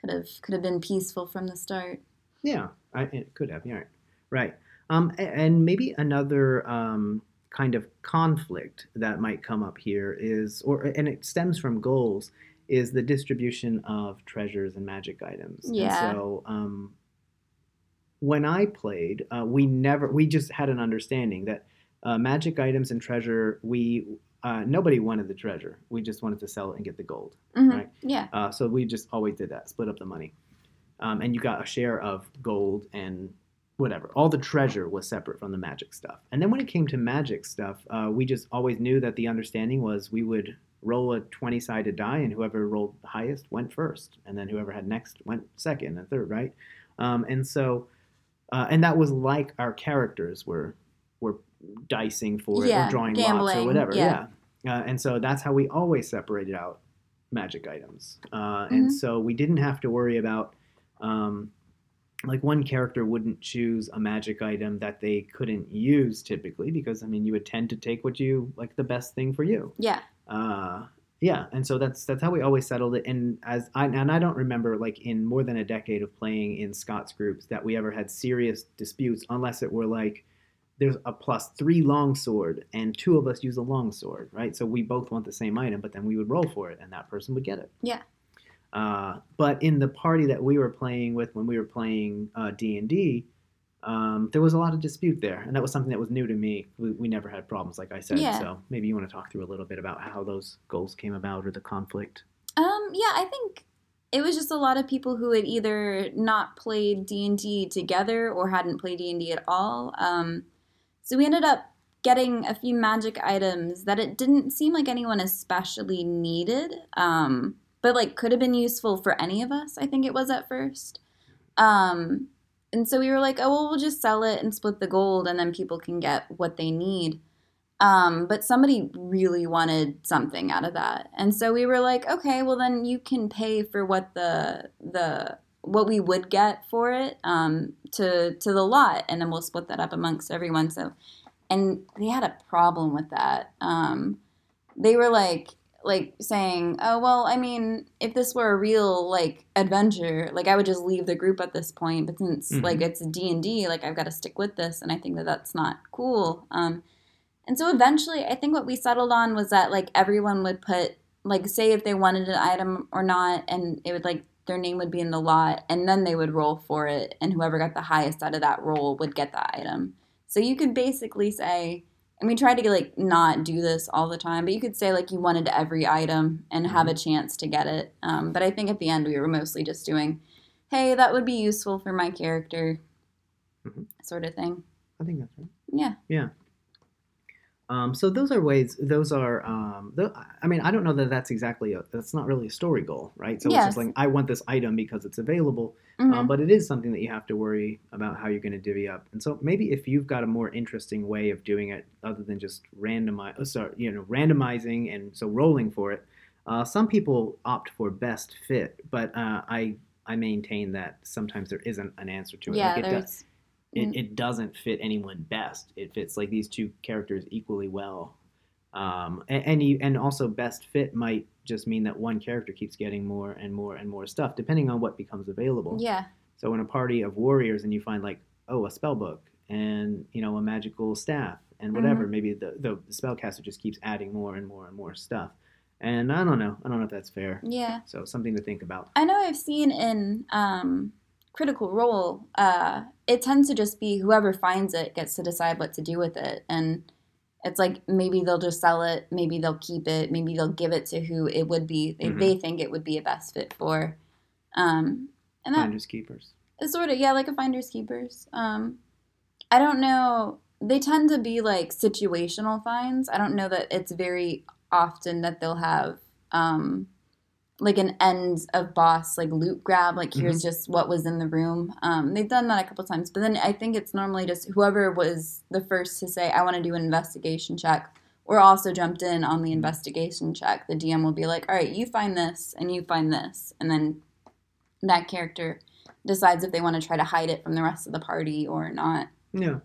[SPEAKER 2] could have could have been peaceful from the start.
[SPEAKER 1] Yeah, I, it could have. Yeah, right. right. Um, and maybe another um, kind of conflict that might come up here is, or and it stems from goals, is the distribution of treasures and magic items. And
[SPEAKER 2] Yeah.
[SPEAKER 1] so um, when I played, uh, we never, we just had an understanding that uh, magic items and treasure, we uh, nobody wanted the treasure. We just wanted to sell it and get the gold.
[SPEAKER 2] Mhm.
[SPEAKER 1] Right.
[SPEAKER 2] Yeah.
[SPEAKER 1] Uh, so we just always did that, split up the money. Um, and you got a share of gold and whatever. All the treasure was separate from the magic stuff. And then when it came to magic stuff, uh, we just always knew that the understanding was we would roll a 20 sided die, and whoever rolled the highest went first. And then whoever had next went second and third, right? Um, and so, uh, and that was like our characters were were dicing for it or drawing lots or whatever.
[SPEAKER 2] yeah.
[SPEAKER 1] Yeah. Uh, and so that's how we always separated out magic items. Uh, and
[SPEAKER 2] Mhm.
[SPEAKER 1] so we didn't have to worry about, um, like, one character wouldn't choose a magic item that they couldn't use typically because, I mean, you would tend to take what you like the best thing for you.
[SPEAKER 2] Yeah.
[SPEAKER 1] Uh, yeah, and so that's that's how we always settled it. And as I and I don't remember like in more than a decade of playing in Scott's groups that we ever had serious disputes unless it were like there's a plus three longsword and two of us use a longsword, right? So we both want the same item, but then we would roll for it and that person would get it.
[SPEAKER 2] Yeah.
[SPEAKER 1] Uh, but in the party that we were playing with when we were playing uh, D and D, um, there was a lot of dispute there, and that was something that was new to me. We, we never had problems, like I said.
[SPEAKER 2] Yeah.
[SPEAKER 1] So maybe you want to talk through a little bit about how those goals came about or the conflict.
[SPEAKER 2] Um, yeah, I think it was just a lot of people who had either not played D and D together or hadn't played D and D at all. Um, so we ended up getting a few magic items that it didn't seem like anyone especially needed, um, but like could have been useful for any of us. I think it was at first. Um, and so we were like, oh well, we'll just sell it and split the gold, and then people can get what they need. Um, but somebody really wanted something out of that, and so we were like, okay, well then you can pay for what the the what we would get for it um, to to the lot, and then we'll split that up amongst everyone. So, and they had a problem with that. Um, they were like like saying, oh well, I mean, if this were a real like adventure, like I would just leave the group at this point. But since
[SPEAKER 1] Mhm.
[SPEAKER 2] like it's D and D, like I've got to stick with this, and I think that that's not cool. Um, and so eventually, I think what we settled on was that like everyone would put like say if they wanted an item or not, and it would like their name would be in the lot, and then they would roll for it, and whoever got the highest out of that roll would get the item. So you could basically say, and we tried to like not do this all the time, but you could say like you wanted every item and have a chance to get it. Um, but I think at the end we were mostly just doing, hey, that would be useful for my character,
[SPEAKER 1] Mhm.
[SPEAKER 2] sort of thing.
[SPEAKER 1] I think that's right.
[SPEAKER 2] Yeah.
[SPEAKER 1] Yeah um, so those are ways. Those are. Um, th- I mean, I don't know that that's exactly. A, that's not really a story goal, right? So it's just like I want this item because it's available. Um, but it is something that you have to worry about how you're going to divvy up. And so maybe if you've got a more interesting way of doing it, other than just randomize, sorry, you know, randomizing and so rolling for it, uh, some people opt for best fit. But uh, I I maintain that sometimes there isn't an answer to it.
[SPEAKER 2] yeah,
[SPEAKER 1] Like, it, do-
[SPEAKER 2] there's.
[SPEAKER 1] it, it doesn't fit anyone best. It fits like these two characters equally well. Um, and and, you, and also best fit might just mean that one character keeps getting more and more and more stuff depending on what becomes available.
[SPEAKER 2] Yeah.
[SPEAKER 1] So in a party of warriors, and you find like oh a spell book and you know a magical staff and whatever, maybe the the spellcaster just keeps adding more and more and more stuff. And I don't know, I don't know if that's fair.
[SPEAKER 2] Yeah.
[SPEAKER 1] So something to think about.
[SPEAKER 2] I know I've seen in um, Critical Role, uh, it tends to just be whoever finds it gets to decide what to do with it. And it's like maybe they'll just sell it, maybe they'll keep it, maybe they'll give it to who it would be, they,
[SPEAKER 1] Mhm.
[SPEAKER 2] they think it would be a best fit for. Um, and that
[SPEAKER 1] Finders keepers.
[SPEAKER 2] is sort of, yeah, like a Finder's Keepers. Um, I don't know. They tend to be like situational finds. I don't know that it's very often that they'll have um, like an end of boss like loot grab. Like here's just what was in the room. Um, they've done that a couple times, but then I think it's normally just whoever was the first to say I want to do an investigation check. Or also jumped in on the investigation check. The DM will be like, "All right, you find this, and you find this," and then that character decides if they want to try to hide it from the rest of the party or not.
[SPEAKER 1] Yeah.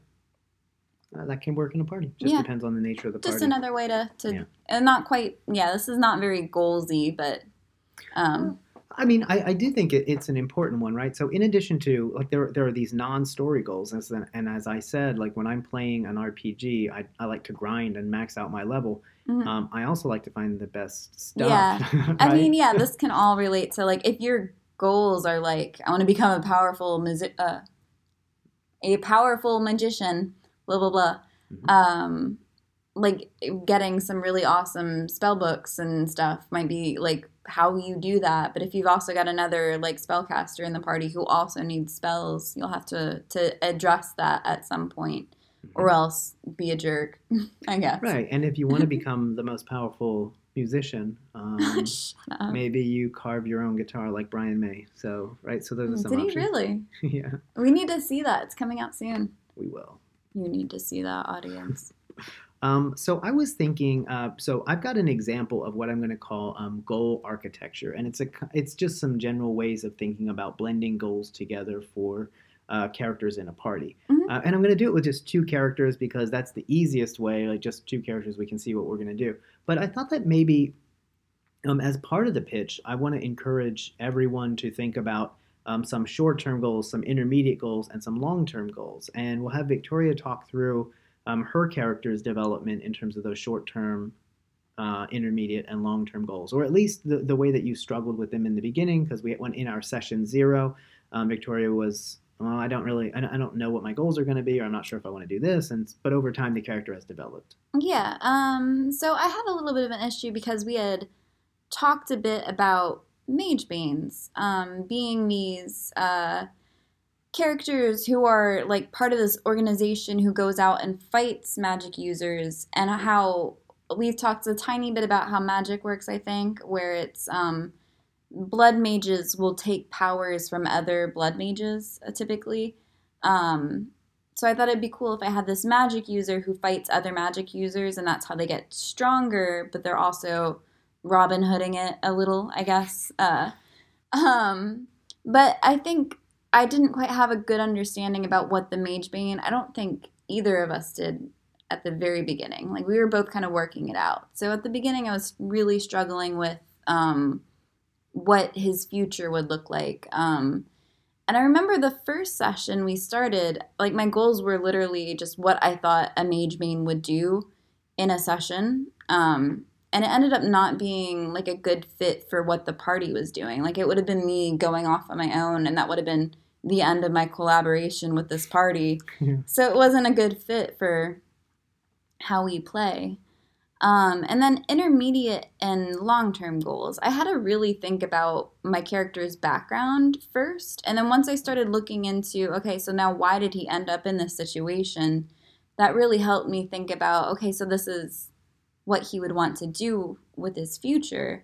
[SPEAKER 1] uh, that can work in a party. Just
[SPEAKER 2] Yeah.
[SPEAKER 1] depends on the nature of the party.
[SPEAKER 2] Just another way to, to
[SPEAKER 1] Yeah.
[SPEAKER 2] and not quite. Yeah, this is not very goalsy, but um,
[SPEAKER 1] I mean, I, I do think it, it's an important one, right? So, in addition to like there, there are these non-story goals, and, so- and as I said, like when I'm playing an RPG, I, I like to grind and max out my level.
[SPEAKER 2] mhm.
[SPEAKER 1] Um, I also like to find the best stuff.
[SPEAKER 2] Yeah. I mean, yeah, this can all relate to like if your goals are like I want to become a powerful music, uh, a powerful magician, blah blah blah.
[SPEAKER 1] Mhm.
[SPEAKER 2] Um, like getting some really awesome spell books and stuff might be like how you do that. But if you've also got another like spellcaster in the party who also needs spells, you'll have to to address that at some point, or else be a jerk. I guess.
[SPEAKER 1] Right, and if you want to become the most powerful musician, um, maybe you carve your own guitar like Brian May. So, right, so those are some
[SPEAKER 2] Did he
[SPEAKER 1] options.
[SPEAKER 2] really?
[SPEAKER 1] yeah,
[SPEAKER 2] We need to see that. It's coming out soon.
[SPEAKER 1] we will.
[SPEAKER 2] You need to see that, audience.
[SPEAKER 1] Um, so I was thinking. Uh, so I've got an example of what I'm going to call um, goal architecture, and it's a it's just some general ways of thinking about blending goals together for uh, characters in a party.
[SPEAKER 2] Mhm.
[SPEAKER 1] Uh, and I'm going to do it with just two characters because that's the easiest way. Like just two characters, we can see what we're going to do. But I thought that maybe um, as part of the pitch, I want to encourage everyone to think about um, some short term goals, some intermediate goals, and some long term goals. And we'll have Victoria talk through um, her character's development in terms of those short term, uh, intermediate, and long term goals, or at least the, the way that you struggled with them in the beginning. Because we went in our session zero, um, Victoria was. Well, I don't really, I don't- know what my goals are going to be, or I'm not sure if I want to do this. And but over time, the character has developed.
[SPEAKER 2] Yeah. Um. So I had a little bit of an issue because we had talked a bit about mage banes um, being these uh, characters who are like part of this organization who goes out and fights magic users, and how we've talked a tiny bit about how magic works. I think where it's um, blood mages will take powers from other blood mages uh, typically. Um, so I thought it'd be cool if I had this magic user who fights other magic users, and that's how they get stronger. But they're also Robin Hooding it a little, I guess. Uh, um, but I think I didn't quite have a good understanding about what the Mage Bane. I don't think either of us did at the very beginning. Like we were both kind of working it out. So at the beginning, I was really struggling with um, what his future would look like. Um, and I remember the first session we started, like my goals were literally just what I thought a mage bane would do in a session. Um, and it ended up not being like a good fit for what the party was doing. Like it would have been me going off on my own, and that would have been the end of my collaboration with this party.
[SPEAKER 1] Yeah.
[SPEAKER 2] So it wasn't a good fit for how we play. Um, and then intermediate and long term goals. I had to really think about my character's background first. And then once I started looking into, okay, so now why did he end up in this situation? That really helped me think about, okay, so this is what he would want to do with his future.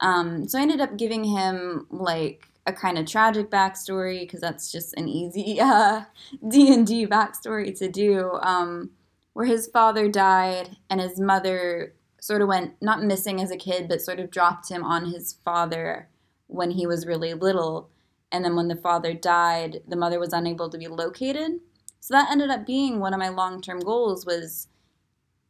[SPEAKER 2] Um, so I ended up giving him like a kind of tragic backstory because that's just an easy uh, D and D backstory to do. Um, where his father died and his mother sort of went not missing as a kid, but sort of dropped him on his father when he was really little. And then when the father died, the mother was unable to be located. So that ended up being one of my long-term goals was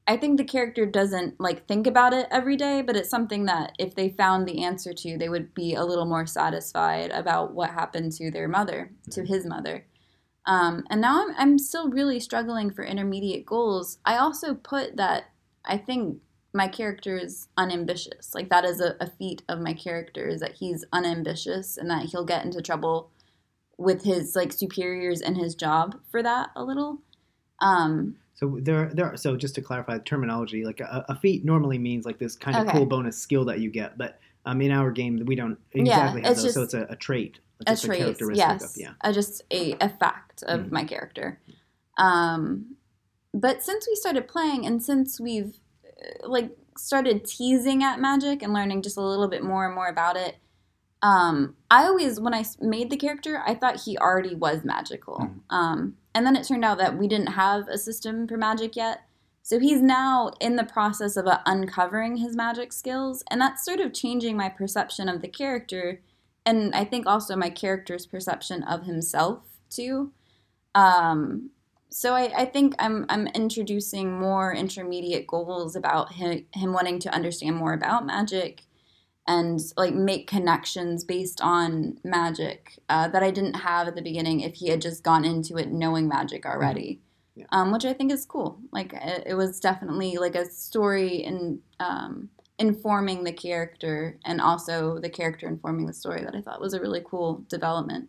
[SPEAKER 2] I think the character doesn't like think about it every day, but it's something that if they found the answer to, they would be a little more satisfied about what happened to their mother, to his mother. Um, and now I'm, I'm still really struggling for intermediate goals. I also put that I think my character is unambitious. Like that is a, a feat of my character is that he's unambitious and that he'll get into trouble with his like superiors in his job for that a little. Um,
[SPEAKER 1] So there, there. Are, so just to clarify the terminology, like a, a feat normally means like this kind of
[SPEAKER 2] Okay.
[SPEAKER 1] cool bonus skill that you get, but um, in our game we don't
[SPEAKER 2] Yeah,
[SPEAKER 1] exactly have
[SPEAKER 2] it's
[SPEAKER 1] those. so it's a, a trait. It's
[SPEAKER 2] a
[SPEAKER 1] just
[SPEAKER 2] trait,
[SPEAKER 1] characteristic
[SPEAKER 2] yes,
[SPEAKER 1] Of, yeah.
[SPEAKER 2] uh, just a, a fact of
[SPEAKER 1] Mhm.
[SPEAKER 2] my character. Um, but since we started playing, and since we've uh, like started teasing at magic and learning just a little bit more and more about it, um, I always when I made the character, I thought he already was magical.
[SPEAKER 1] Mhm.
[SPEAKER 2] Um, and then it turned out that we didn't have a system for magic yet. So he's now in the process of uh, uncovering his magic skills, and that's sort of changing my perception of the character, and I think also my character's perception of himself too. Um, so I, I think I'm I'm introducing more intermediate goals about him him wanting to understand more about magic and like make connections based on magic uh, that I didn't have at the beginning if he had just gone into it knowing magic already.
[SPEAKER 1] Yeah.
[SPEAKER 2] Um, which I think is cool. Like it, it was definitely like a story in um, informing the character and also the character informing the story that I thought was a really cool development.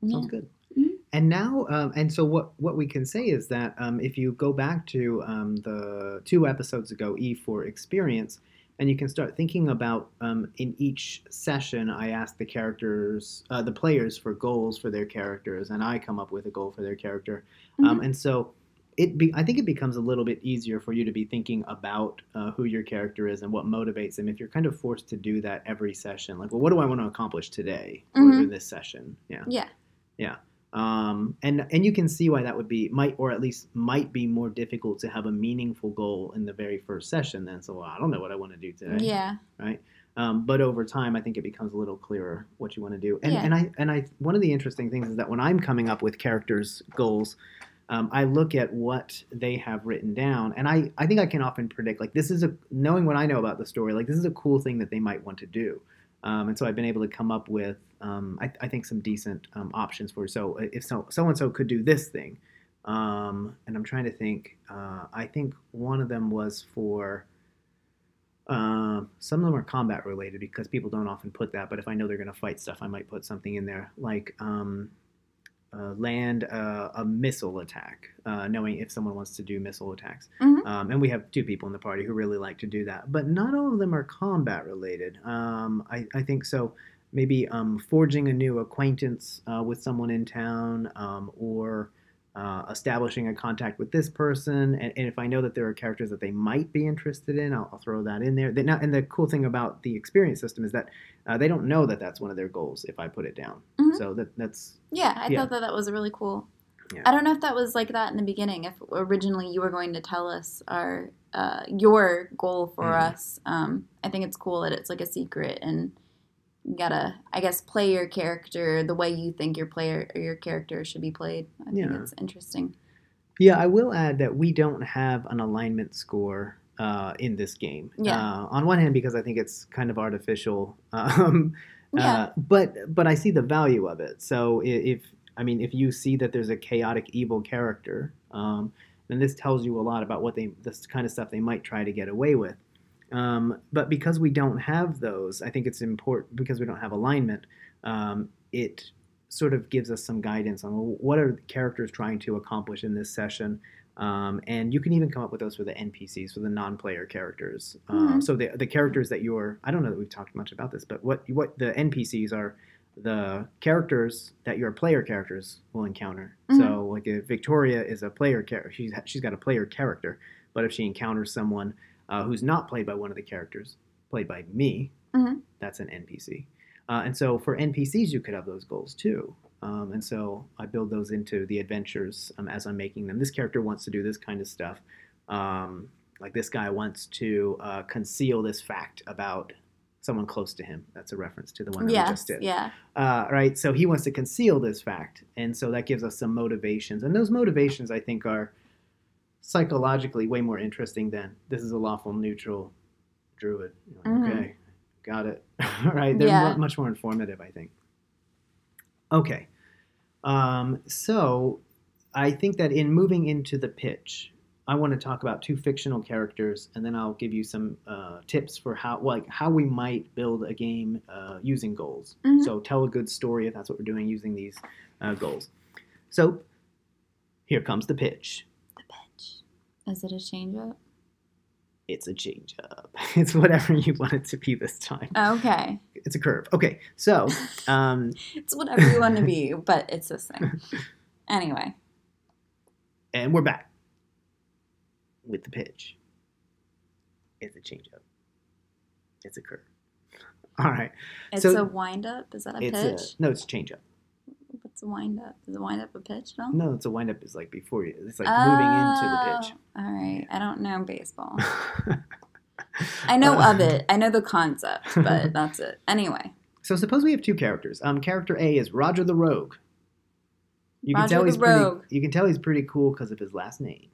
[SPEAKER 1] Sounds
[SPEAKER 2] Yeah.
[SPEAKER 1] good.
[SPEAKER 2] Mhm.
[SPEAKER 1] And now, um, and so what what we can say is that um, if you go back to um, the two episodes ago, E for experience, and you can start thinking about um, in each session, I ask the characters, uh, the players, for goals for their characters, and I come up with a goal for their character, um, and so. It be, I think it becomes a little bit easier for you to be thinking about uh, who your character is and what motivates them if you're kind of forced to do that every session. Like, well, what do I want to accomplish today or
[SPEAKER 2] Mhm.
[SPEAKER 1] in this session? yeah
[SPEAKER 2] Yeah Yeah.
[SPEAKER 1] Um, and and you can see why that would be might or at least might be more difficult to have a meaningful goal in the very first session than so well, I don't know what I want to do today
[SPEAKER 2] Yeah.
[SPEAKER 1] right um, but over time I think it becomes a little clearer what you want to do and
[SPEAKER 2] Yeah.
[SPEAKER 1] and I and I one of the interesting things is that when I'm coming up with characters goals um, I look at what they have written down and I I think I can often predict like this is a knowing what I know about the story like this is a cool thing that they might want to do um, and so I've been able to come up with, um, I, I think, some decent um, options for. So if so, so and so could do this thing, um, and I'm trying to think. Uh, I think one of them was for. Um, some of them are combat related because people don't often put that. But if I know they're going to fight stuff, I might put something in there like um, uh, land uh, a missile attack, uh, knowing if someone wants to do missile attacks.
[SPEAKER 2] Mhm.
[SPEAKER 1] Um, and we have two people in the party who really like to do that, but not all of them are combat related. Um, I, I think so. Maybe um, forging a new acquaintance uh, with someone in town, um, or uh, establishing a contact with this person. And, and if I know that there are characters that they might be interested in, I'll, I'll throw that in there. Now, and the cool thing about the experience system is that uh, they don't know that that's one of their goals if I put it down.
[SPEAKER 2] Mhm.
[SPEAKER 1] So that that's
[SPEAKER 2] Yeah, I
[SPEAKER 1] Yeah.
[SPEAKER 2] thought that that was really cool.
[SPEAKER 1] Yeah.
[SPEAKER 2] I don't know if that was like that in the beginning. If originally you were going to tell us our uh, your goal for
[SPEAKER 1] Mhm.
[SPEAKER 2] us, um, I think it's cool that it's like a secret and you gotta, I guess, play your character the way you think your player or your character should be played. I think
[SPEAKER 1] Yeah.
[SPEAKER 2] it's interesting.
[SPEAKER 1] Yeah, I will add that we don't have an alignment score uh, in this game.
[SPEAKER 2] Yeah.
[SPEAKER 1] Uh, on one hand, because I think it's kind of artificial, um,
[SPEAKER 2] Yeah.
[SPEAKER 1] uh, but but I see the value of it. So if I mean, if you see that there's a chaotic evil character, um, then this tells you a lot about what they this kind of stuff they might try to get away with. Um, but because we don't have those, I think it's important because we don't have alignment. Um, it sort of gives us some guidance on what are the characters trying to accomplish in this session. Um, and you can even come up with those for the NPCs, for the non-player characters. Uh,
[SPEAKER 2] Mhm.
[SPEAKER 1] so the the characters that you're, I don't know that we've talked much about this, but what what the NPCs are the characters that your player characters will encounter.
[SPEAKER 2] Mhm.
[SPEAKER 1] So like if Victoria is a player character, she's she's got a player character, but if she encounters someone uh, who's not played by one of the characters, played by me,
[SPEAKER 2] Mhm.
[SPEAKER 1] that's an NPC. Uh, and so for NPCs, you could have those goals too. Um, and so I build those into the adventures um, as I'm making them. This character wants to do this kind of stuff. Um, like this guy wants to uh, conceal this fact about someone close to him. That's a reference to the one that we just did.
[SPEAKER 2] yeah.
[SPEAKER 1] Uh, right. So he wants to conceal this fact. And so that gives us some motivations. And those motivations, I think, are psychologically way more interesting than this is a lawful neutral druid. Like,
[SPEAKER 2] Mhm.
[SPEAKER 1] Okay, got it. right. They're
[SPEAKER 2] Yeah.
[SPEAKER 1] much more informative, I think. Okay. Um, so I think that in moving into the pitch, I want to talk about two fictional characters, and then I'll give you some uh, tips for how, like, how we might build a game uh, using goals.
[SPEAKER 2] Mhm.
[SPEAKER 1] So tell a good story if that's what we're doing using these uh, goals. So here comes. The pitch.
[SPEAKER 2] Is it a change up?
[SPEAKER 1] It's a change up. It's whatever you want it to be this time.
[SPEAKER 2] Okay.
[SPEAKER 1] It's a curve. Okay, so um,
[SPEAKER 2] It's whatever you want to be, but it's this thing. Anyway.
[SPEAKER 1] and we're back with the pitch. It's a change up. It's a curve. All right.
[SPEAKER 2] It's
[SPEAKER 1] So-
[SPEAKER 2] a wind up. Is that a pitch?
[SPEAKER 1] a no. It's a change up.
[SPEAKER 2] What's a wind up? Is a wind up a pitch? No.
[SPEAKER 1] No, it's a wind up. Is like before you. It's like moving into the pitch.
[SPEAKER 2] Oh, All right. I don't know baseball. I know
[SPEAKER 1] Uh,
[SPEAKER 2] of it. I know the concept, but that's it. Anyway.
[SPEAKER 1] So suppose we have two characters. Um, character A is Roger the Rogue. You can
[SPEAKER 2] Roger
[SPEAKER 1] tell
[SPEAKER 2] the
[SPEAKER 1] he's pretty.
[SPEAKER 2] Rogue.
[SPEAKER 1] You can tell he's pretty cool because of his last name.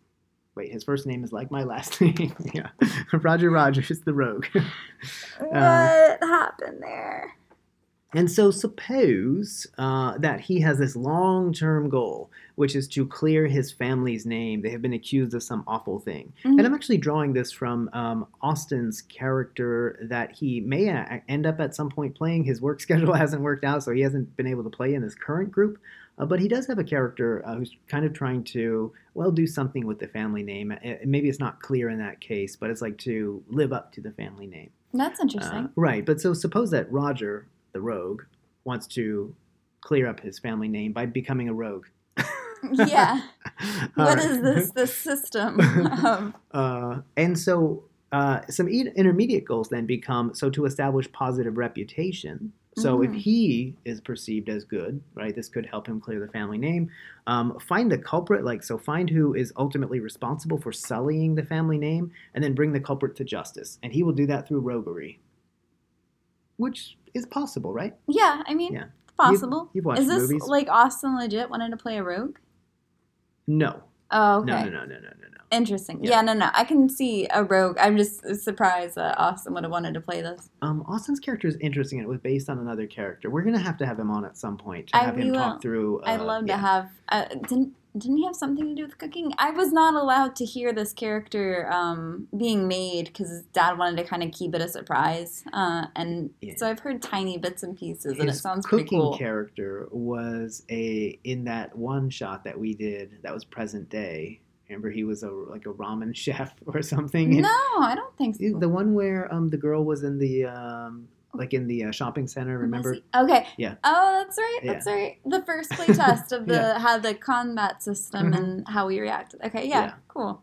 [SPEAKER 1] Wait, his first name is like my last name. yeah, Roger Rogers the Rogue.
[SPEAKER 2] What
[SPEAKER 1] Uh,
[SPEAKER 2] happened there?
[SPEAKER 1] And so suppose uh, that he has this long-term goal, which is to clear his family's name. They have been accused of some awful thing.
[SPEAKER 2] Mhm.
[SPEAKER 1] And I'm actually drawing this from um, Austin's character that he may a- end up at some point playing. His work schedule hasn't worked out, so he hasn't been able to play in this current group. Uh, but he does have a character uh, who's kind of trying to, well, do something with the family name. Uh, Maybe it's not clear in that case, but it's like to live up to the family name.
[SPEAKER 2] That's
[SPEAKER 1] Uh,
[SPEAKER 2] interesting.
[SPEAKER 1] right, but so suppose that Roger, the rogue, wants to clear up his family name by becoming a rogue.
[SPEAKER 2] yeah. What
[SPEAKER 1] right.
[SPEAKER 2] is this? This system
[SPEAKER 1] Uh, and so uh, some e- intermediate goals then become so to establish positive reputation. So
[SPEAKER 2] Mhm.
[SPEAKER 1] if he is perceived as good, right, this could help him clear the family name. Um, find the culprit, like so, find who is ultimately responsible for sullying the family name, and then bring the culprit to justice. And he will do that through roguery, which is possible, right?
[SPEAKER 2] yeah. I mean,
[SPEAKER 1] Yeah.
[SPEAKER 2] possible.
[SPEAKER 1] you've watched
[SPEAKER 2] is this
[SPEAKER 1] movies.
[SPEAKER 2] like Austin legit wanted to play a rogue?
[SPEAKER 1] No,
[SPEAKER 2] Oh, okay.
[SPEAKER 1] no, no, no, no, no, no, no.
[SPEAKER 2] Interesting.
[SPEAKER 1] Yeah.
[SPEAKER 2] Yeah. no, no. I can see a rogue. I'm just surprised that Austin would have wanted to play this.
[SPEAKER 1] Um, Austin's character is interesting. and It was based on another character. We're gonna have to have him on at some point to
[SPEAKER 2] I-
[SPEAKER 1] have him
[SPEAKER 2] will.
[SPEAKER 1] talk through. Uh,
[SPEAKER 2] I'd love
[SPEAKER 1] yeah.
[SPEAKER 2] to have. Uh, didn't didn't he have something to do with cooking? I was not allowed to hear this character um, being made because dad wanted to kind of keep it a surprise, uh, and
[SPEAKER 1] Yeah.
[SPEAKER 2] so I've heard tiny bits and pieces, and it sounds
[SPEAKER 1] cooking
[SPEAKER 2] pretty cool.
[SPEAKER 1] character was a in that one shot that we did that was present day. Remember, he was a like a ramen chef or something.
[SPEAKER 2] No, I don't think so.
[SPEAKER 1] the one where um the girl was in the um like in the uh, shopping center. Remember?
[SPEAKER 2] Okay.
[SPEAKER 1] Yeah.
[SPEAKER 2] Oh, that's right. That's right. The first play test of the
[SPEAKER 1] Yeah.
[SPEAKER 2] how the combat system
[SPEAKER 1] Mhm.
[SPEAKER 2] and how we reacted. Okay. Yeah.
[SPEAKER 1] Yeah.
[SPEAKER 2] Cool.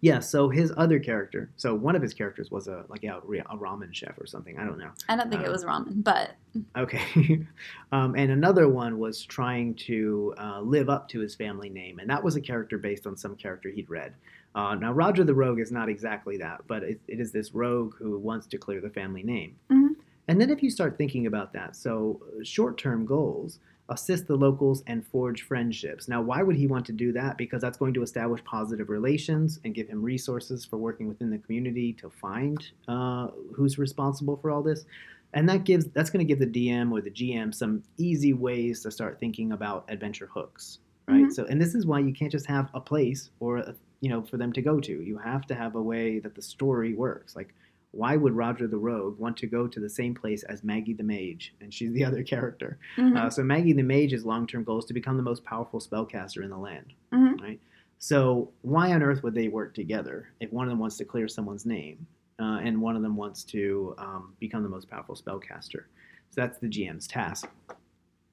[SPEAKER 1] Yeah. So his other character. So one of his characters was a like a, a ramen chef or something. I don't know.
[SPEAKER 2] I don't think it
[SPEAKER 1] Um,
[SPEAKER 2] was ramen, but
[SPEAKER 1] Okay. um, and another one was trying to uh, live up to his family name, and that was a character based on some character he'd read. Uh, now, Roger the Rogue is not exactly that, but it, it is this rogue who wants to clear the family name.
[SPEAKER 2] Mhm.
[SPEAKER 1] And then, if you start thinking about that, so short term goals assist the locals and forge friendships. Now, why would he want to do that? Because that's going to establish positive relations and give him resources for working within the community to find uh, who's responsible for all this and that gives that's going to give the DM or the GM some easy ways to start thinking about adventure hooks, right?
[SPEAKER 2] Mhm.
[SPEAKER 1] So, and this is why you can't just have a place or a, you know for them to go to. You have to have a way that the story works. Like, why would Roger the Rogue want to go to the same place as Maggie the Mage, and she's the other character?
[SPEAKER 2] mhm.
[SPEAKER 1] Uh, so Maggie the Mage's long-term goal is to become the most powerful spellcaster in the land,
[SPEAKER 2] Mhm.
[SPEAKER 1] right? So why on earth would they work together if one of them wants to clear someone's name uh, and one of them wants to um, become the most powerful spellcaster? So that's the GM's task.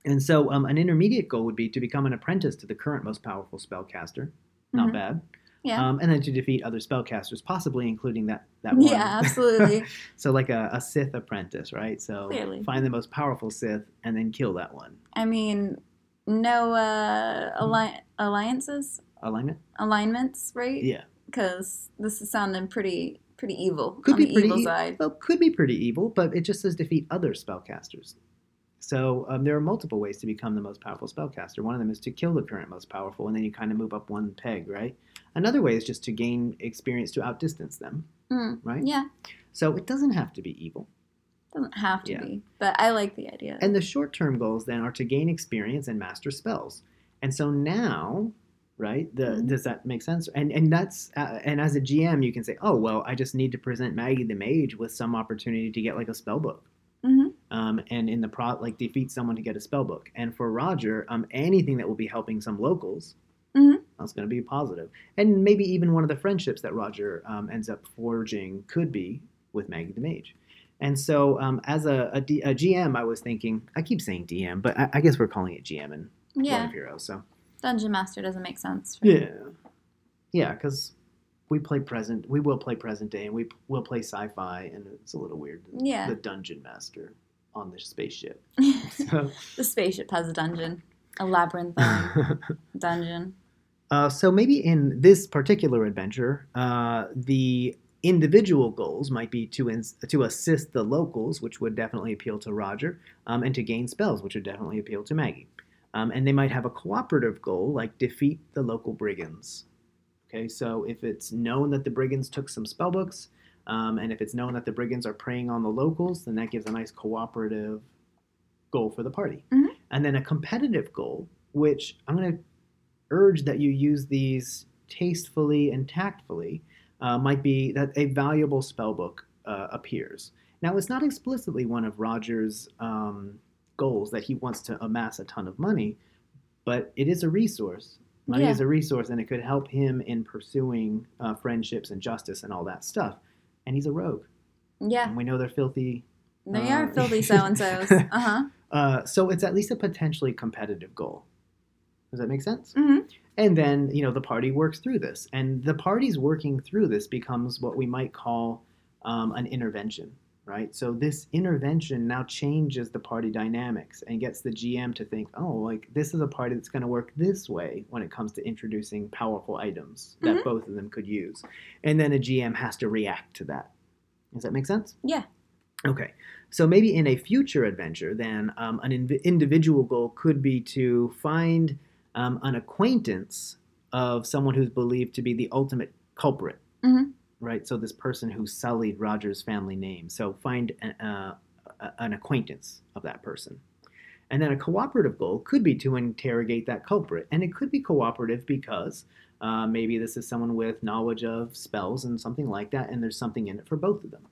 [SPEAKER 1] And so um, an intermediate goal would be to become an apprentice to the current most powerful spellcaster. Not
[SPEAKER 2] Mhm.
[SPEAKER 1] bad.
[SPEAKER 2] Yeah.
[SPEAKER 1] Um, and then to defeat other spellcasters, possibly including that that one.
[SPEAKER 2] yeah. Absolutely.
[SPEAKER 1] so like a, a Sith apprentice, right? So
[SPEAKER 2] Clearly.
[SPEAKER 1] find the most powerful Sith and then kill that one.
[SPEAKER 2] I mean, no uh, alli- alliances,
[SPEAKER 1] Alignment?
[SPEAKER 2] alignments, right?
[SPEAKER 1] Yeah.
[SPEAKER 2] Because this is sounding pretty pretty evil
[SPEAKER 1] Could
[SPEAKER 2] on
[SPEAKER 1] be
[SPEAKER 2] the
[SPEAKER 1] pretty
[SPEAKER 2] evil side.
[SPEAKER 1] Well, could be pretty evil, but it just says defeat other spellcasters. So um, there are multiple ways to become the most powerful spellcaster. One of them is to kill the current most powerful, and then you kind of move up one peg, right? Another way is just to gain experience to outdistance them,
[SPEAKER 2] Mm,
[SPEAKER 1] right?
[SPEAKER 2] yeah.
[SPEAKER 1] So it doesn't have to be evil.
[SPEAKER 2] Doesn't have to
[SPEAKER 1] Yeah.
[SPEAKER 2] be, but I like the idea.
[SPEAKER 1] And the short-term goals then are to gain experience and master spells. And so now, right? The,
[SPEAKER 2] Mhm.
[SPEAKER 1] Does that make sense? And and that's uh, and as a GM, you can say, oh well, I just need to present Maggie the Mage with some opportunity to get like a spell book. Um, and in the pro like defeat someone to get a spell book. And for Roger, um, anything that will be helping some locals,
[SPEAKER 2] Mhm.
[SPEAKER 1] that's going to be positive. And maybe even one of the friendships that Roger um, ends up forging could be with Maggie the Mage. And so, um, as a, a, D, a GM, I was thinking, I keep saying DM, but I, I guess we're calling it GM in World
[SPEAKER 2] Yeah,
[SPEAKER 1] of Heroes. So
[SPEAKER 2] Dungeon Master doesn't make sense.
[SPEAKER 1] yeah, yeah, because we play present, we will play present day, and we will play sci-fi, and it's a little weird.
[SPEAKER 2] Yeah.
[SPEAKER 1] the dungeon master on the spaceship. So.
[SPEAKER 2] the spaceship has a dungeon, a labyrinthine dungeon.
[SPEAKER 1] Uh, so maybe in this particular adventure, uh, the individual goals might be to ins- to assist the locals, which would definitely appeal to Roger, um, and to gain spells, which would definitely appeal to Maggie. Um, and they might have a cooperative goal, like defeat the local brigands. Okay, so if it's known that the brigands took some spell spellbooks, um, and if it's known that the brigands are preying on the locals, then that gives a nice cooperative goal for the party.
[SPEAKER 2] Mhm.
[SPEAKER 1] And then a competitive goal, which I'm going to urge that you use these tastefully and tactfully, uh, might be that a valuable spellbook uh, appears. Now, it's not explicitly one of Roger's um, goals that he wants to amass a ton of money, but it is a resource. Money
[SPEAKER 2] Yeah.
[SPEAKER 1] is a resource, and it could help him in pursuing uh, friendships and justice and all that stuff. And he's a rogue,
[SPEAKER 2] Yeah,
[SPEAKER 1] and we know they're filthy.
[SPEAKER 2] they
[SPEAKER 1] Uh,
[SPEAKER 2] are filthy so and so's. Uh huh.
[SPEAKER 1] Uh, so it's at least a potentially competitive goal. Does that make sense?
[SPEAKER 2] hmm
[SPEAKER 1] And then, you know, the party works through this. And the party's working through this becomes what we might call um, an intervention, right? So this intervention now changes the party dynamics and gets the GM to think, oh, like this is a party that's going to work this way when it comes to introducing powerful items that
[SPEAKER 2] Mhm.
[SPEAKER 1] both of them could use. And then a GM has to react to that. Does that make sense?
[SPEAKER 2] Yeah.
[SPEAKER 1] Okay. So maybe in a future adventure, then um, an inv- individual goal could be to find um, an acquaintance of someone who's believed to be the ultimate culprit.
[SPEAKER 2] Mhm.
[SPEAKER 1] Right. So this person who sullied Roger's family name. So find an, uh, an acquaintance of that person. And then a cooperative goal could be to interrogate that culprit. And it could be cooperative because uh, maybe this is someone with knowledge of spells and something like that, and there's something in it for both of them.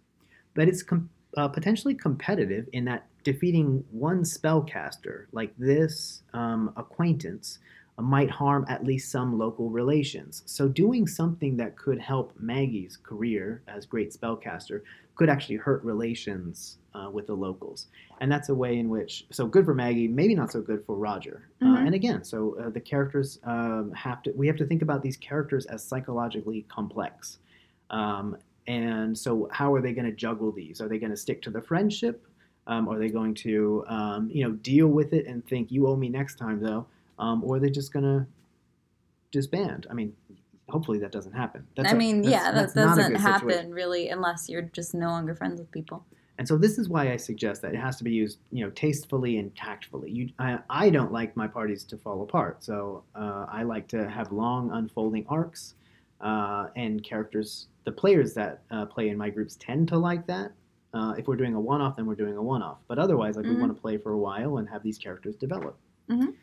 [SPEAKER 1] But it's com- uh, potentially competitive in that defeating one spellcaster like this um, acquaintance might harm at least some local relations. So doing something that could help Maggie's career as great spellcaster could actually hurt relations uh, with the locals. And that's a way in which, so good for Maggie, maybe not so good for Roger. Uh,
[SPEAKER 2] Mhm.
[SPEAKER 1] and again, so uh, the characters um, have to, we have to think about these characters as psychologically complex. Um, and so, how are they going to juggle these? Are they going to stick to the friendship? Um, are they going to, um, you know, deal with it and think you owe me next time, though? Um, or are they just going to disband? I mean, hopefully that doesn't happen. That's
[SPEAKER 2] I
[SPEAKER 1] a-
[SPEAKER 2] mean,
[SPEAKER 1] that's-
[SPEAKER 2] yeah, that
[SPEAKER 1] that's
[SPEAKER 2] doesn't happen
[SPEAKER 1] situation.
[SPEAKER 2] really unless you're just no longer friends with people.
[SPEAKER 1] And so this is why I suggest that it has to be used, you know, tastefully and tactfully. You, I, I don't like my parties to fall apart, so uh, I like to have long unfolding arcs, uh, and characters. The players that uh, play in my groups tend to like that. Uh, if we're doing a one-off, then we're doing a one-off. But otherwise, like we
[SPEAKER 2] Mhm.
[SPEAKER 1] want to play for a while and have these characters develop.
[SPEAKER 2] Mhm.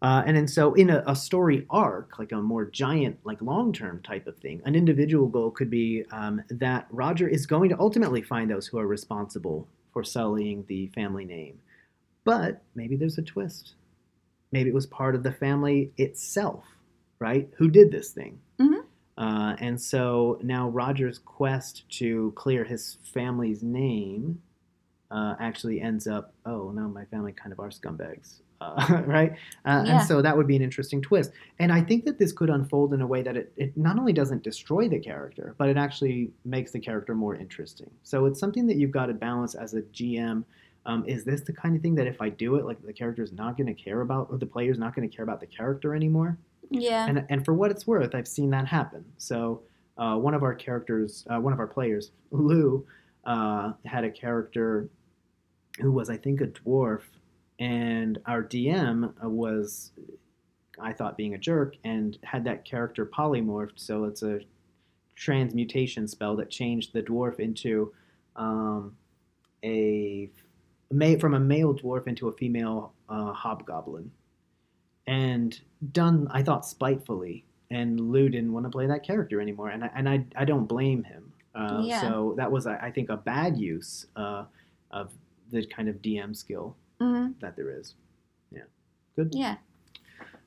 [SPEAKER 1] Uh, and then so in a, a story arc, like a more giant, like long-term type of thing, an individual goal could be um, that Roger is going to ultimately find those who are responsible for sullying the family name. But maybe there's a twist. Maybe it was part of the family itself, right? Who did this thing?
[SPEAKER 2] Mhm.
[SPEAKER 1] Uh, and so now Roger's quest to clear his family's name uh, actually ends up, oh now my family kind of are scumbags, uh, right? Uh,
[SPEAKER 2] Yeah.
[SPEAKER 1] And so that would be an interesting twist. And I think that this could unfold in a way that it, it not only doesn't destroy the character, but it actually makes the character more interesting. So it's something that you've got to balance as a GM. Um, is this the kind of thing that if I do it, like the character is not going to care about, or the player is not going to care about the character anymore?
[SPEAKER 2] Yeah.
[SPEAKER 1] and and for what it's worth, I've seen that happen. So uh, one of our characters, uh, one of our players, Lou, uh, had a character who was, I think, a dwarf, and our DM was, I thought, being a jerk, and had that character polymorphed. So it's a transmutation spell that changed the dwarf into um, a from a male dwarf into a female uh, hobgoblin. And done I thought spitefully. And Lou didn't want to play that character anymore. And I, and I, I don't blame him. Uh,
[SPEAKER 2] Yeah.
[SPEAKER 1] so that was I I think a bad use uh, of the kind of DM skill
[SPEAKER 2] hmm
[SPEAKER 1] that there is yeah good
[SPEAKER 2] Yeah.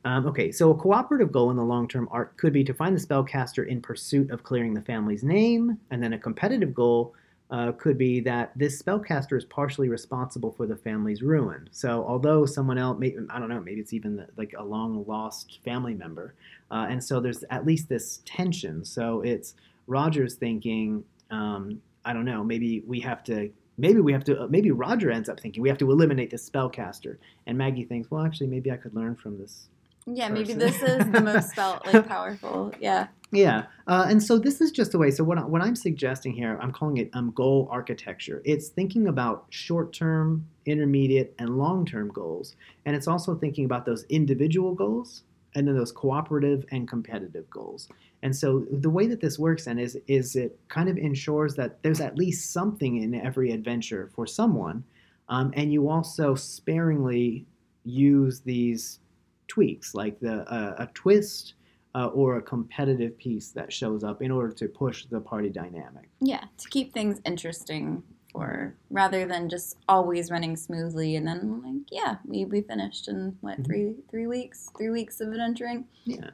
[SPEAKER 1] um, okay, so a cooperative goal in the long term arc could be to find the spellcaster in pursuit of clearing the family's name, and then a competitive goal uh, could be that this spellcaster is partially responsible for the family's ruin. So, although someone else, may, I don't know, maybe it's even the, like a long lost family member, uh, and so there's at least this tension. So it's Roger's thinking, um, I don't know, maybe we have to. Maybe we have to. Uh, maybe Roger ends up thinking we have to eliminate this spellcaster, and Maggie thinks, well, actually, maybe I could learn from this
[SPEAKER 2] Yeah, maybe this is the most felt like powerful. Yeah.
[SPEAKER 1] Yeah, uh, and so this is just the way. So what, I, what I'm suggesting here, I'm calling it um, goal architecture. It's thinking about short-term intermediate, and long term goals. And it's also thinking about those individual goals and then those cooperative and competitive goals. And so the way that this works then is is it kind of ensures that there's at least something in every adventure for someone, um, and you also sparingly use these tweaks like the uh, a twist uh, or a competitive piece that shows up in order to push the party dynamic.
[SPEAKER 2] Yeah, to keep things interesting for rather than just always running smoothly and then like yeah we, we finished in what
[SPEAKER 1] Mhm.
[SPEAKER 2] three three weeks three weeks of adventuring
[SPEAKER 1] Yeah.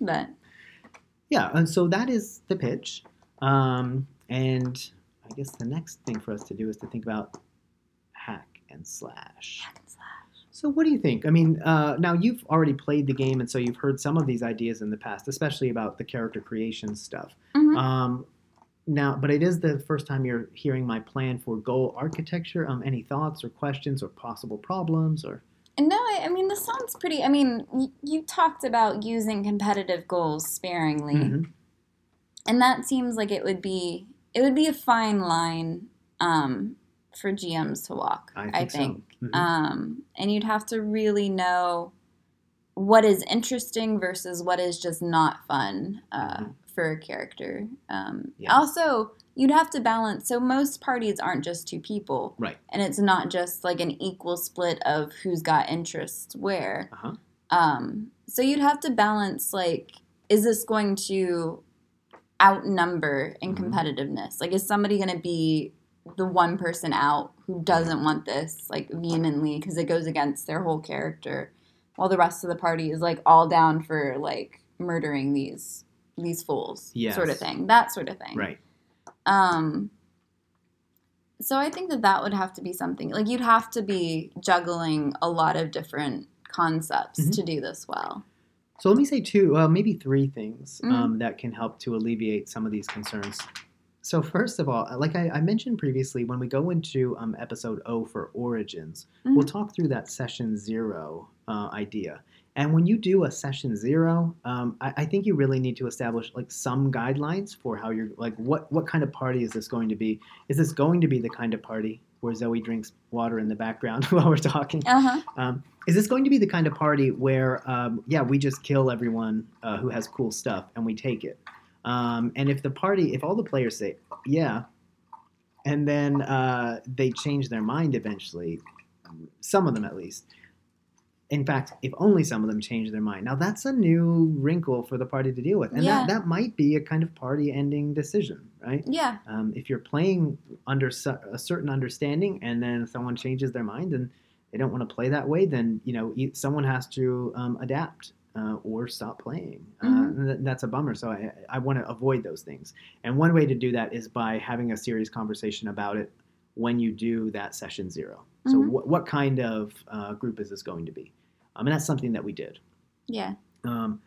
[SPEAKER 2] but
[SPEAKER 1] Yeah, and so that is the pitch. Um, and I guess the next thing for us to do is to think about hack and slash.
[SPEAKER 2] hack and slash.
[SPEAKER 1] So, what do you think? I mean, uh, now you've already played the game, and so you've heard some of these ideas in the past, especially about the character creation stuff.
[SPEAKER 2] Mhm.
[SPEAKER 1] Um, now, but it is the first time you're hearing my plan for goal architecture. Um, any thoughts or questions or possible problems or?
[SPEAKER 2] No, I, I mean this sounds pretty. I mean, y- you talked about using competitive goals sparingly,
[SPEAKER 1] Mhm.
[SPEAKER 2] and that seems like it would be it would be a fine line um, for GMs to walk.
[SPEAKER 1] I think,
[SPEAKER 2] I think,
[SPEAKER 1] so. Mhm.
[SPEAKER 2] um, and you'd have to really know what is interesting versus what is just not fun uh,
[SPEAKER 1] Mhm.
[SPEAKER 2] For a character. Um,
[SPEAKER 1] Yes.
[SPEAKER 2] Also, you'd have to balance. So most parties aren't just two people,
[SPEAKER 1] Right.
[SPEAKER 2] and it's not just like an equal split of who's got interests where.
[SPEAKER 1] Uh-huh.
[SPEAKER 2] Um, so you'd have to balance like, is this going to outnumber in
[SPEAKER 1] Mhm.
[SPEAKER 2] competitiveness? Like, is somebody going to be the one person out who doesn't want this like vehemently because it goes against their whole character, while the rest of the party is like all down for like murdering these these fools, sort of thing, that sort of thing.
[SPEAKER 1] Right.
[SPEAKER 2] Um, so I think that that would have to be something like you'd have to be juggling a lot of different concepts
[SPEAKER 1] Mhm.
[SPEAKER 2] to do this well.
[SPEAKER 1] So let me say two, well, maybe three things
[SPEAKER 2] Mhm.
[SPEAKER 1] um, that can help to alleviate some of these concerns. So first of all, like I, I mentioned previously, when we go into um, episode O for Origins, we'll
[SPEAKER 2] Mhm.
[SPEAKER 1] talk through that session zero uh, idea. And when you do a session zero, um, I, I think you really need to establish like some guidelines for how you're like what what kind of party is this going to be? Is this going to be the kind of party where Zoe drinks water in the background while we're talking?
[SPEAKER 2] Uh huh.
[SPEAKER 1] Um, is this going to be the kind of party where, um, yeah, we just kill everyone uh, who has cool stuff and we take it? Um, and if the party, if all the players say, yeah, and then uh, they change their mind eventually, some of them at least. In fact, if only some of them change their mind. Now that's a new wrinkle for the party to deal with. And
[SPEAKER 2] Yeah.
[SPEAKER 1] that, that might be a kind of party ending decision, right?
[SPEAKER 2] Yeah.
[SPEAKER 1] Um, if you're playing under cer- a certain understanding and then someone changes their mind and they don't want to play that way, then you know e- someone has to um, adapt uh, or stop playing. Uh,
[SPEAKER 2] Mhm.
[SPEAKER 1] and th- that's a bummer. So I, I want to avoid those things. And one way to do that is by having a serious conversation about it when you do that session zero. So
[SPEAKER 2] Mhm.
[SPEAKER 1] what what kind of uh, group is this going to be? Um, and that's something that we did.
[SPEAKER 2] Yeah.
[SPEAKER 1] Um,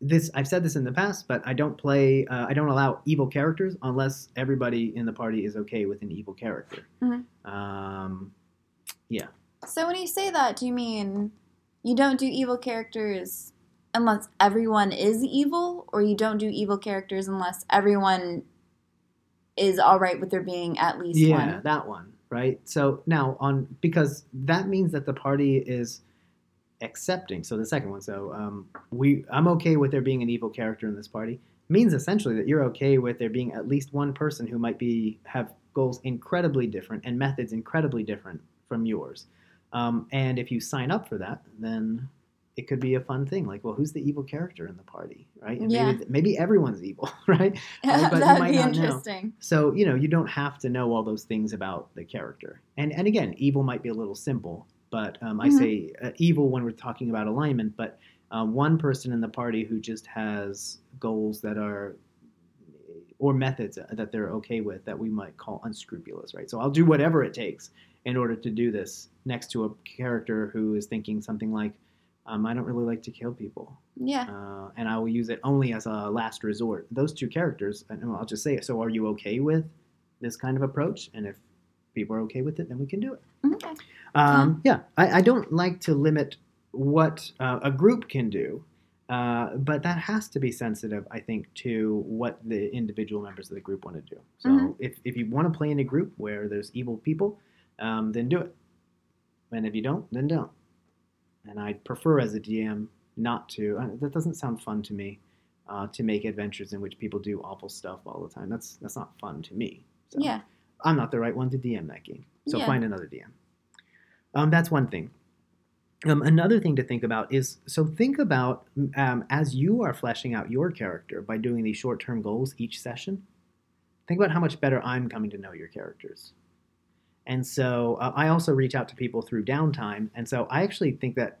[SPEAKER 1] this I've said this in the past, but I don't play. Uh, I don't allow evil characters unless everybody in the party is okay with an evil character.
[SPEAKER 2] Mhm.
[SPEAKER 1] Um, yeah.
[SPEAKER 2] So when you say that, do you mean you don't do evil characters unless everyone is evil, or you don't do evil characters unless everyone is all right with there being at least
[SPEAKER 1] yeah,
[SPEAKER 2] one?
[SPEAKER 1] that one, right? So now on because that means that the party is accepting. So the second one. So um, we, I'm okay with there being an evil character in this party. Means essentially that you're okay with there being at least one person who might be have goals incredibly different and methods incredibly different from yours. Um, and if you sign up for that, then it could be a fun thing. Like, well, who's the evil character in the party, right? And
[SPEAKER 2] Yeah.
[SPEAKER 1] maybe maybe everyone's evil, right? Right, but
[SPEAKER 2] That'd be
[SPEAKER 1] not know.
[SPEAKER 2] interesting.
[SPEAKER 1] So you know you don't have to know all those things about the character. And and again, evil might be a little simple, but um, I
[SPEAKER 2] Mhm.
[SPEAKER 1] say uh, evil when we're talking about alignment. But uh, one person in the party who just has goals that are or methods that they're okay with that we might call unscrupulous, right? So I'll do whatever it takes in order to do this next to a character who is thinking something like, um, I don't really like to kill people
[SPEAKER 2] Yeah.
[SPEAKER 1] uh, and I will use it only as a last resort. Those two characters, and I'll just say it. So, are you okay with this kind of approach? And if people are okay with it, then we can do it.
[SPEAKER 2] Okay.
[SPEAKER 1] Um, yeah, I, I don't like to limit what uh, a group can do, uh, but that has to be sensitive, I think, to what the individual members of the group want to do. So,
[SPEAKER 2] Mhm.
[SPEAKER 1] if, if you want to play in a group where there's evil people, um, then do it. and if you don't, then don't. And I prefer as a DM not to. uh, That doesn't sound fun to me. Uh, to make adventures in which people do awful stuff all the time. That's that's not fun to me. So
[SPEAKER 2] Yeah.
[SPEAKER 1] I'm not the right one to DM that game. So
[SPEAKER 2] Yeah.
[SPEAKER 1] find another DM. Um, that's one thing. Um, another thing to think about is so think about um, as you are fleshing out your character by doing these short term goals each session. Think about how much better I'm coming to know your characters. And so uh, I also reach out to people through downtime. And so I actually think that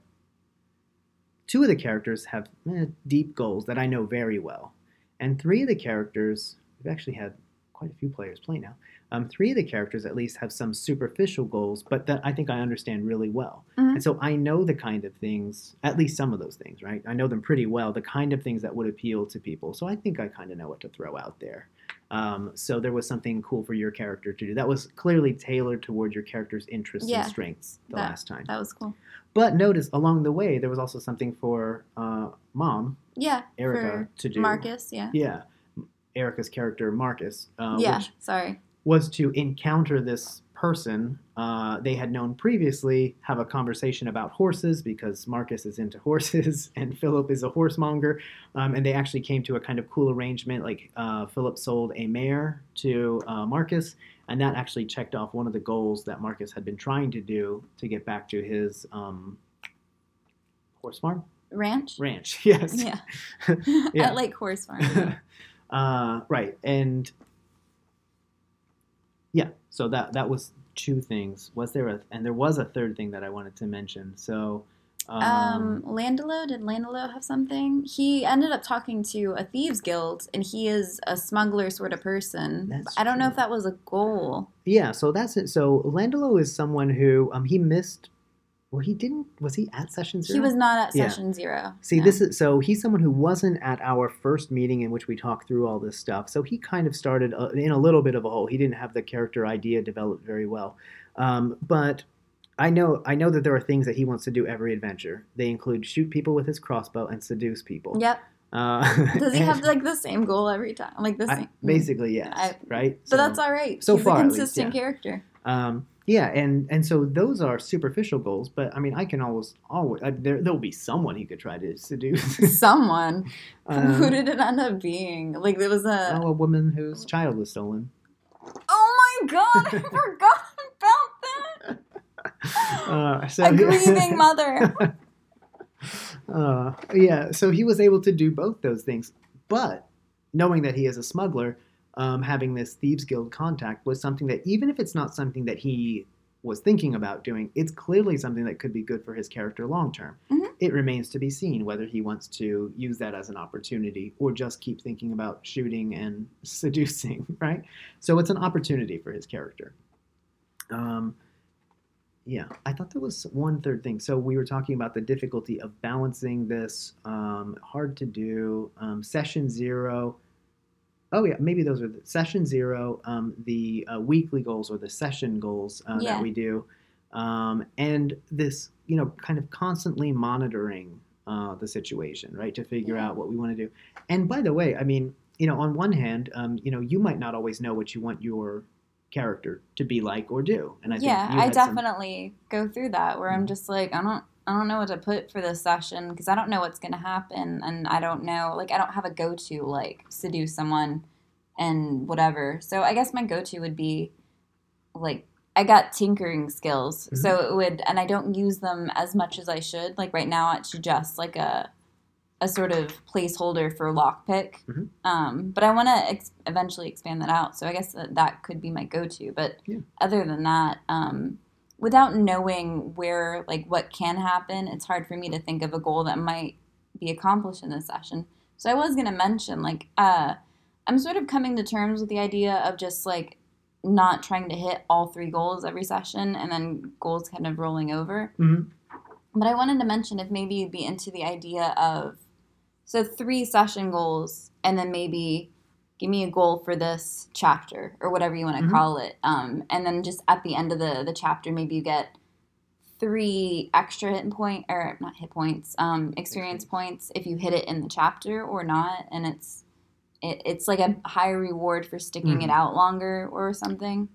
[SPEAKER 1] two of the characters have eh, deep goals that I know very well. And three of the characters, we've actually had quite a few players play now. Um, three of the characters at least have some superficial goals, but that I think I understand really well.
[SPEAKER 2] Mhm.
[SPEAKER 1] And so I know the kind of things, at least some of those things, right? I know them pretty well, the kind of things that would appeal to people. So I think I kind of know what to throw out there. Um, so there was something cool for your character to do. That was clearly tailored toward your character's interests
[SPEAKER 2] Yeah.
[SPEAKER 1] and strengths the
[SPEAKER 2] That-
[SPEAKER 1] last time.
[SPEAKER 2] That was cool.
[SPEAKER 1] But notice along the way, there was also something for uh, mom,
[SPEAKER 2] Yeah.
[SPEAKER 1] Erica, to do.
[SPEAKER 2] Marcus, yeah.
[SPEAKER 1] Yeah. Erica's character, Marcus, uh,
[SPEAKER 2] yeah, sorry.
[SPEAKER 1] was to encounter this person uh, they had known previously, have a conversation about horses because Marcus is into horses and Philip is a horsemonger. Um, and they actually came to a kind of cool arrangement. Like uh, Philip sold a mare to uh, Marcus, and that actually checked off one of the goals that Marcus had been trying to do to get back to his um, horse farm?
[SPEAKER 2] Ranch?
[SPEAKER 1] Ranch, yes.
[SPEAKER 2] Yeah.
[SPEAKER 1] Yeah.
[SPEAKER 2] At Lake Horse Farm.
[SPEAKER 1] Uh, right, and yeah, so that that was two things. Was there a and there was a third thing that I wanted to mention. So, um,
[SPEAKER 2] Um, Landelo, did Landelo have something? He ended up talking to a thieves guild, and he is a smuggler sort of person. I don't know if that was a goal.
[SPEAKER 1] yeah, so that's it. So Landelo is someone who um he missed. Well, he didn't. Was he at session zero?
[SPEAKER 2] He was not at
[SPEAKER 1] Yeah.
[SPEAKER 2] session zero.
[SPEAKER 1] See,
[SPEAKER 2] no.
[SPEAKER 1] this is so he's someone who wasn't at our first meeting in which we talked through all this stuff. So he kind of started uh, in a little bit of a hole. He didn't have the character idea developed very well. Um, but I know I know that there are things that he wants to do every adventure. They include shoot people with his crossbow and seduce people.
[SPEAKER 2] Yep.
[SPEAKER 1] Uh,
[SPEAKER 2] Does he have like the same goal every time? Like the
[SPEAKER 1] I-
[SPEAKER 2] same.
[SPEAKER 1] basically, yes.
[SPEAKER 2] I-
[SPEAKER 1] right.
[SPEAKER 2] But that's all right.
[SPEAKER 1] so
[SPEAKER 2] He's
[SPEAKER 1] far,
[SPEAKER 2] a
[SPEAKER 1] at least,
[SPEAKER 2] consistent
[SPEAKER 1] yeah.
[SPEAKER 2] character.
[SPEAKER 1] Um, yeah, and and so those are superficial goals. But I mean, I can always always uh, there there'll be someone he could try to seduce.
[SPEAKER 2] Someone.
[SPEAKER 1] Um,
[SPEAKER 2] Who did it end up being? Like there was a.
[SPEAKER 1] Oh, a woman whose child was stolen.
[SPEAKER 2] Oh my god! I forgot about that.
[SPEAKER 1] Uh, so
[SPEAKER 2] a grieving mother.
[SPEAKER 1] uh, yeah, so he was able to do both those things, but knowing that he is a smuggler, um, having this thieves guild contact was something that even if it's not something that he was thinking about doing, it's clearly something that could be good for his character long term.
[SPEAKER 2] Mhm.
[SPEAKER 1] It remains to be seen whether he wants to use that as an opportunity or just keep thinking about shooting and seducing, right? So it's an opportunity for his character. Um, yeah, I thought there was one third thing. So we were talking about the difficulty of balancing this. Um, hard to do. Um, session zero. Oh yeah, maybe those are the session zero. Um, the uh, weekly goals or the session goals uh,
[SPEAKER 2] Yeah.
[SPEAKER 1] that we do, um, and this you know kind of constantly monitoring uh, the situation, right, to figure
[SPEAKER 2] Yeah.
[SPEAKER 1] out what we want to do. And by the way, I mean you know on one hand, um, you know you might not always know what you want your character to be like or do, and I think
[SPEAKER 2] yeah, I
[SPEAKER 1] had some-
[SPEAKER 2] definitely go through that where I'm
[SPEAKER 1] Mhm.
[SPEAKER 2] just like, I don't, I don't know what to put for this session because I don't know what's gonna happen, and I don't know, like, I don't have a go-to like seduce someone and whatever. So I guess my go-to would be like I got tinkering skills,
[SPEAKER 1] Mm-hmm.
[SPEAKER 2] so it would, and I don't use them as much as I should. Like right now, it's just like a a sort of placeholder for lockpick.
[SPEAKER 1] Mhm.
[SPEAKER 2] Um, but I want to ex- eventually expand that out. So I guess that, that could be my go-to. But
[SPEAKER 1] Yeah.
[SPEAKER 2] other than that, um, without knowing where like what can happen, it's hard for me to think of a goal that might be accomplished in this session. So I was gonna mention like uh, I'm sort of coming to terms with the idea of just like not trying to hit all three goals every session and then goals kind of rolling over.
[SPEAKER 1] Mhm.
[SPEAKER 2] But I wanted to mention if maybe you'd be into the idea of so three session goals and then maybe give me a goal for this chapter or whatever you want to
[SPEAKER 1] Mhm.
[SPEAKER 2] call it. Um, and then just at the end of the, the chapter, maybe you get three extra hit point or not hit points, um, experience points if you hit it in the chapter or not. And it's it, it's like a higher reward for sticking it
[SPEAKER 1] Mhm.
[SPEAKER 2] out longer or something.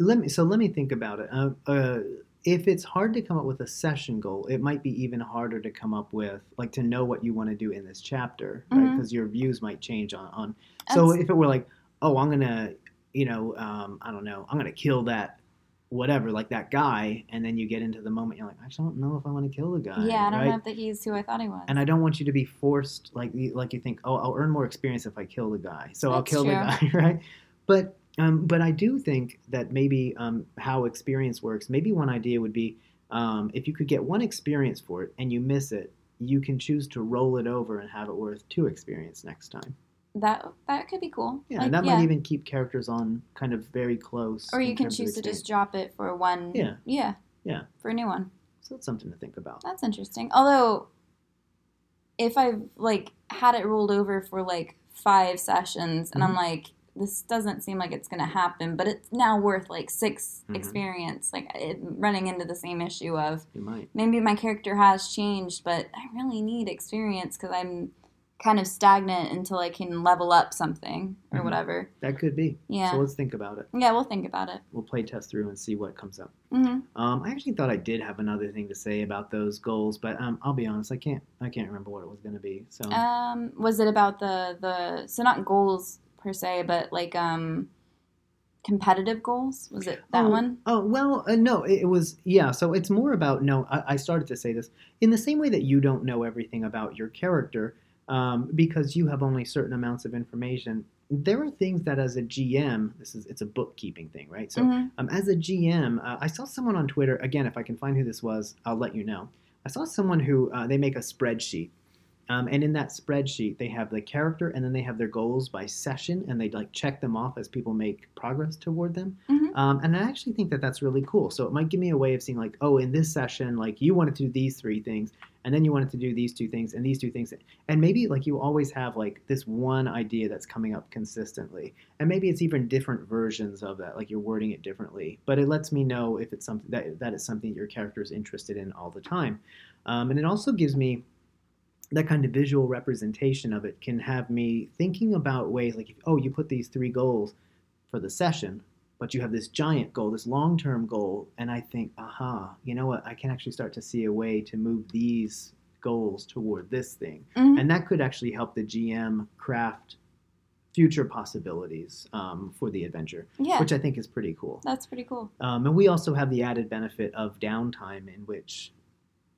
[SPEAKER 1] let me so let me think about it. Uh, uh, if it's hard to come up with a session goal, it might be even harder to come up with like to know what you want to do in this chapter, right?
[SPEAKER 2] Mhm.
[SPEAKER 1] Because your views might change on on. So
[SPEAKER 2] That's-
[SPEAKER 1] if it were like, oh, I'm gonna, you know, um, I don't know, I'm gonna kill that, whatever, like that guy, and then you get into the moment, you're like, I just don't know if I want to kill the guy.
[SPEAKER 2] yeah, I don't
[SPEAKER 1] right?
[SPEAKER 2] know if that he's who I thought he was.
[SPEAKER 1] And I don't want you to be forced, like you- like you think, oh, I'll earn more experience if I kill the guy, so I'll
[SPEAKER 2] That's
[SPEAKER 1] kill the guy, right? But um, but I do think that maybe um, how experience works. Maybe one idea would be um, if you could get one experience for it and you miss it, you can choose to roll it over and have it worth two experience next time.
[SPEAKER 2] that that could be cool.
[SPEAKER 1] Yeah,
[SPEAKER 2] Like,
[SPEAKER 1] and that might even keep characters on kind of very close.
[SPEAKER 2] Or you can choose to just drop it for one.
[SPEAKER 1] Yeah.
[SPEAKER 2] Yeah.
[SPEAKER 1] Yeah.
[SPEAKER 2] For a new one.
[SPEAKER 1] So it's something to think about.
[SPEAKER 2] That's interesting. Although, if I've like had it rolled over for like five sessions, and
[SPEAKER 1] Mhm.
[SPEAKER 2] I'm like, this doesn't seem like it's gonna happen, but it's now worth like 6
[SPEAKER 1] Mhm.
[SPEAKER 2] experience. Like it, running into the same issue of
[SPEAKER 1] might.
[SPEAKER 2] maybe my character has changed, but I really need experience because I'm kind of stagnant until I can level up something or
[SPEAKER 1] Mhm.
[SPEAKER 2] whatever.
[SPEAKER 1] That could be.
[SPEAKER 2] Yeah.
[SPEAKER 1] So let's think about it.
[SPEAKER 2] Yeah, we'll think about it.
[SPEAKER 1] We'll play test through and see what comes up.
[SPEAKER 2] hmm
[SPEAKER 1] Um, I actually thought I did have another thing to say about those goals, but um, I'll be honest, I can't. I can't remember what it was going to be. So
[SPEAKER 2] Um, was it about the the so not goals per se, but like um, competitive goals? Was it that
[SPEAKER 1] Oh,
[SPEAKER 2] one?
[SPEAKER 1] Oh well, uh, no, it, it was yeah. So it's more about no. I, I started to say this in the same way that you don't know everything about your character um, because you have only certain amounts of information. There are things that, as a GM, this is it's a bookkeeping thing, right? So
[SPEAKER 2] Mhm.
[SPEAKER 1] Um, as a GM, uh, I saw someone on Twitter. Again, if I can find who this was, I'll let you know. I saw someone who uh, they make a spreadsheet, um, and in that spreadsheet they have the character, and then they have their goals by session, and they like check them off as people make progress toward them.
[SPEAKER 2] Mhm.
[SPEAKER 1] Um, and I actually think that that's really cool. So it might give me a way of seeing like, oh, in this session, like you wanted to do these three things, and then you wanted to do these two things and these two things, and maybe like you always have like this one idea that's coming up consistently and maybe it's even different versions of that like you're wording it differently but it lets me know if it's something that that is something your character is interested in all the time um, and it also gives me that kind of visual representation of it can have me thinking about ways like oh you put these three goals for the session but you have this giant goal this long-term goal and i think aha you know what i can actually start to see a way to move these goals toward this thing
[SPEAKER 2] Mhm.
[SPEAKER 1] and that could actually help the gm craft future possibilities um, for the adventure
[SPEAKER 2] Yeah,
[SPEAKER 1] which i think is pretty cool
[SPEAKER 2] that's pretty cool.
[SPEAKER 1] um, and we also have the added benefit of downtime in which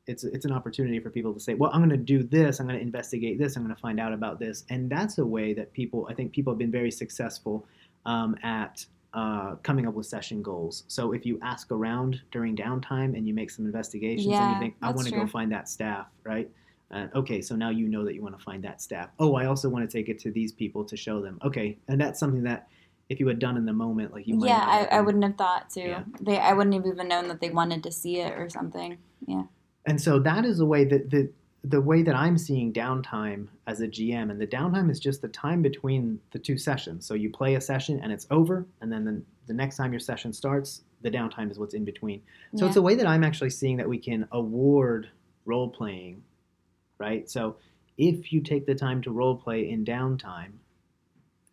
[SPEAKER 1] it's it's an opportunity for people to say, well, I'm going to do this, I'm going to investigate this, I'm going to find out about this, and that's a way that people, I think, people have been very successful um, at uh, coming up with session goals. So if you ask around during downtime and you make some investigations and you think, I want to go find that staff, right? Uh, okay, so now you know that you want to find that staff. Oh, I also want to take it to these people to show them. Okay, and that's something that if you had done in the moment, like you might
[SPEAKER 2] yeah, I, I wouldn't have thought to.
[SPEAKER 1] Yeah.
[SPEAKER 2] They I wouldn't have even known that they wanted to see it or something. Yeah.
[SPEAKER 1] And so that is the way that the the way that I'm seeing downtime as a GM, and the downtime is just the time between the two sessions. So you play a session and it's over, and then the, the next time your session starts, the downtime is what's in between. So
[SPEAKER 2] yeah.
[SPEAKER 1] it's a way that I'm actually seeing that we can award role playing, right? So if you take the time to role play in downtime,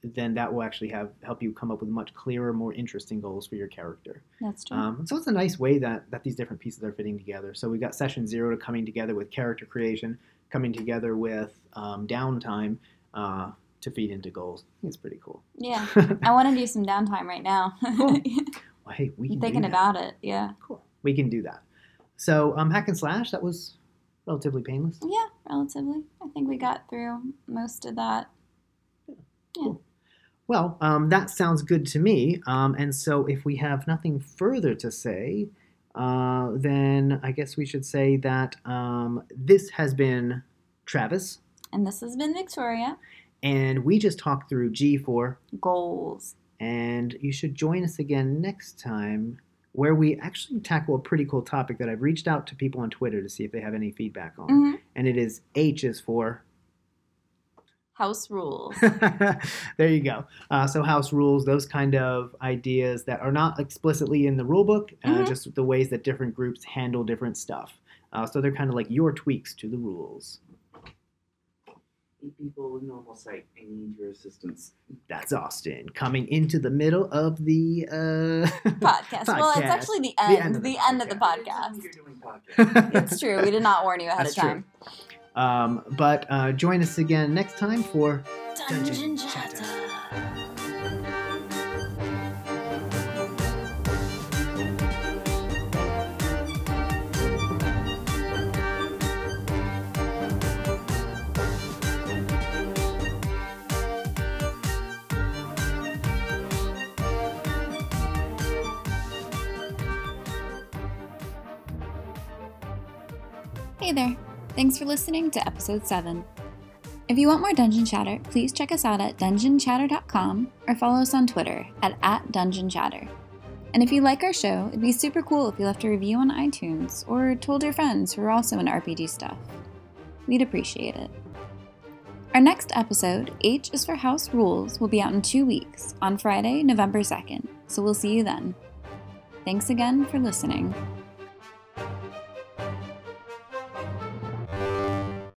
[SPEAKER 1] then that will actually have help you come up with much clearer, more interesting goals for your character.
[SPEAKER 2] that's true.
[SPEAKER 1] Um, so it's a nice way that, that these different pieces are fitting together. So we got session zero to coming together with character creation, coming together with um, downtime uh, to feed into goals. It's pretty cool.
[SPEAKER 2] yeah, I want to do some downtime right now.
[SPEAKER 1] Cool. Well, hey, we can
[SPEAKER 2] I'm
[SPEAKER 1] do
[SPEAKER 2] thinking about it. Yeah.
[SPEAKER 1] Cool. We can do that. So um, hack and slash that was relatively painless.
[SPEAKER 2] Yeah, relatively. I think we got through most of that.
[SPEAKER 1] Well, um, that sounds good to me. Um, and so, if we have nothing further to say, uh, then I guess we should say that um, this has been Travis,
[SPEAKER 2] And this has been Victoria.
[SPEAKER 1] and we just talked through G4.
[SPEAKER 2] Goals.
[SPEAKER 1] And you should join us again next time, where we actually tackle a pretty cool topic that I've reached out to people on Twitter to see if they have any feedback on.
[SPEAKER 2] hmm
[SPEAKER 1] And it is H is for
[SPEAKER 2] House rules.
[SPEAKER 1] there you go. Uh, so house rules, those kind of ideas that are not explicitly in the rule book, uh,
[SPEAKER 2] Mhm.
[SPEAKER 1] just the ways that different groups handle different stuff. Uh, so they're kind of like your tweaks to the rules.
[SPEAKER 3] Eight people with normal sight. I need your assistance.
[SPEAKER 1] That's Austin coming into the middle of the uh,
[SPEAKER 2] podcast. Well, it's actually the end. The end of the, the
[SPEAKER 3] Tell me
[SPEAKER 2] podcast.
[SPEAKER 3] You're doing podcast.
[SPEAKER 2] It's true. We did not warn you ahead
[SPEAKER 1] That's
[SPEAKER 2] of time.
[SPEAKER 1] Um, but uh, join us again next time for
[SPEAKER 2] Dungeon
[SPEAKER 1] Dungeon
[SPEAKER 2] Chatter. Hey there. Thanks for listening to episode 7. If you want more Dungeon Chatter, please check us out at dungeonchatter.com or follow us on Twitter at, at dungeonchatter. And if you like our show, it'd be super cool if you left a review on iTunes or told your friends who are also into RPG stuff. We'd appreciate it. Our next episode, H is for House Rules, will be out in two weeks on Friday, November 2nd, so we'll see you then. Thanks again for listening.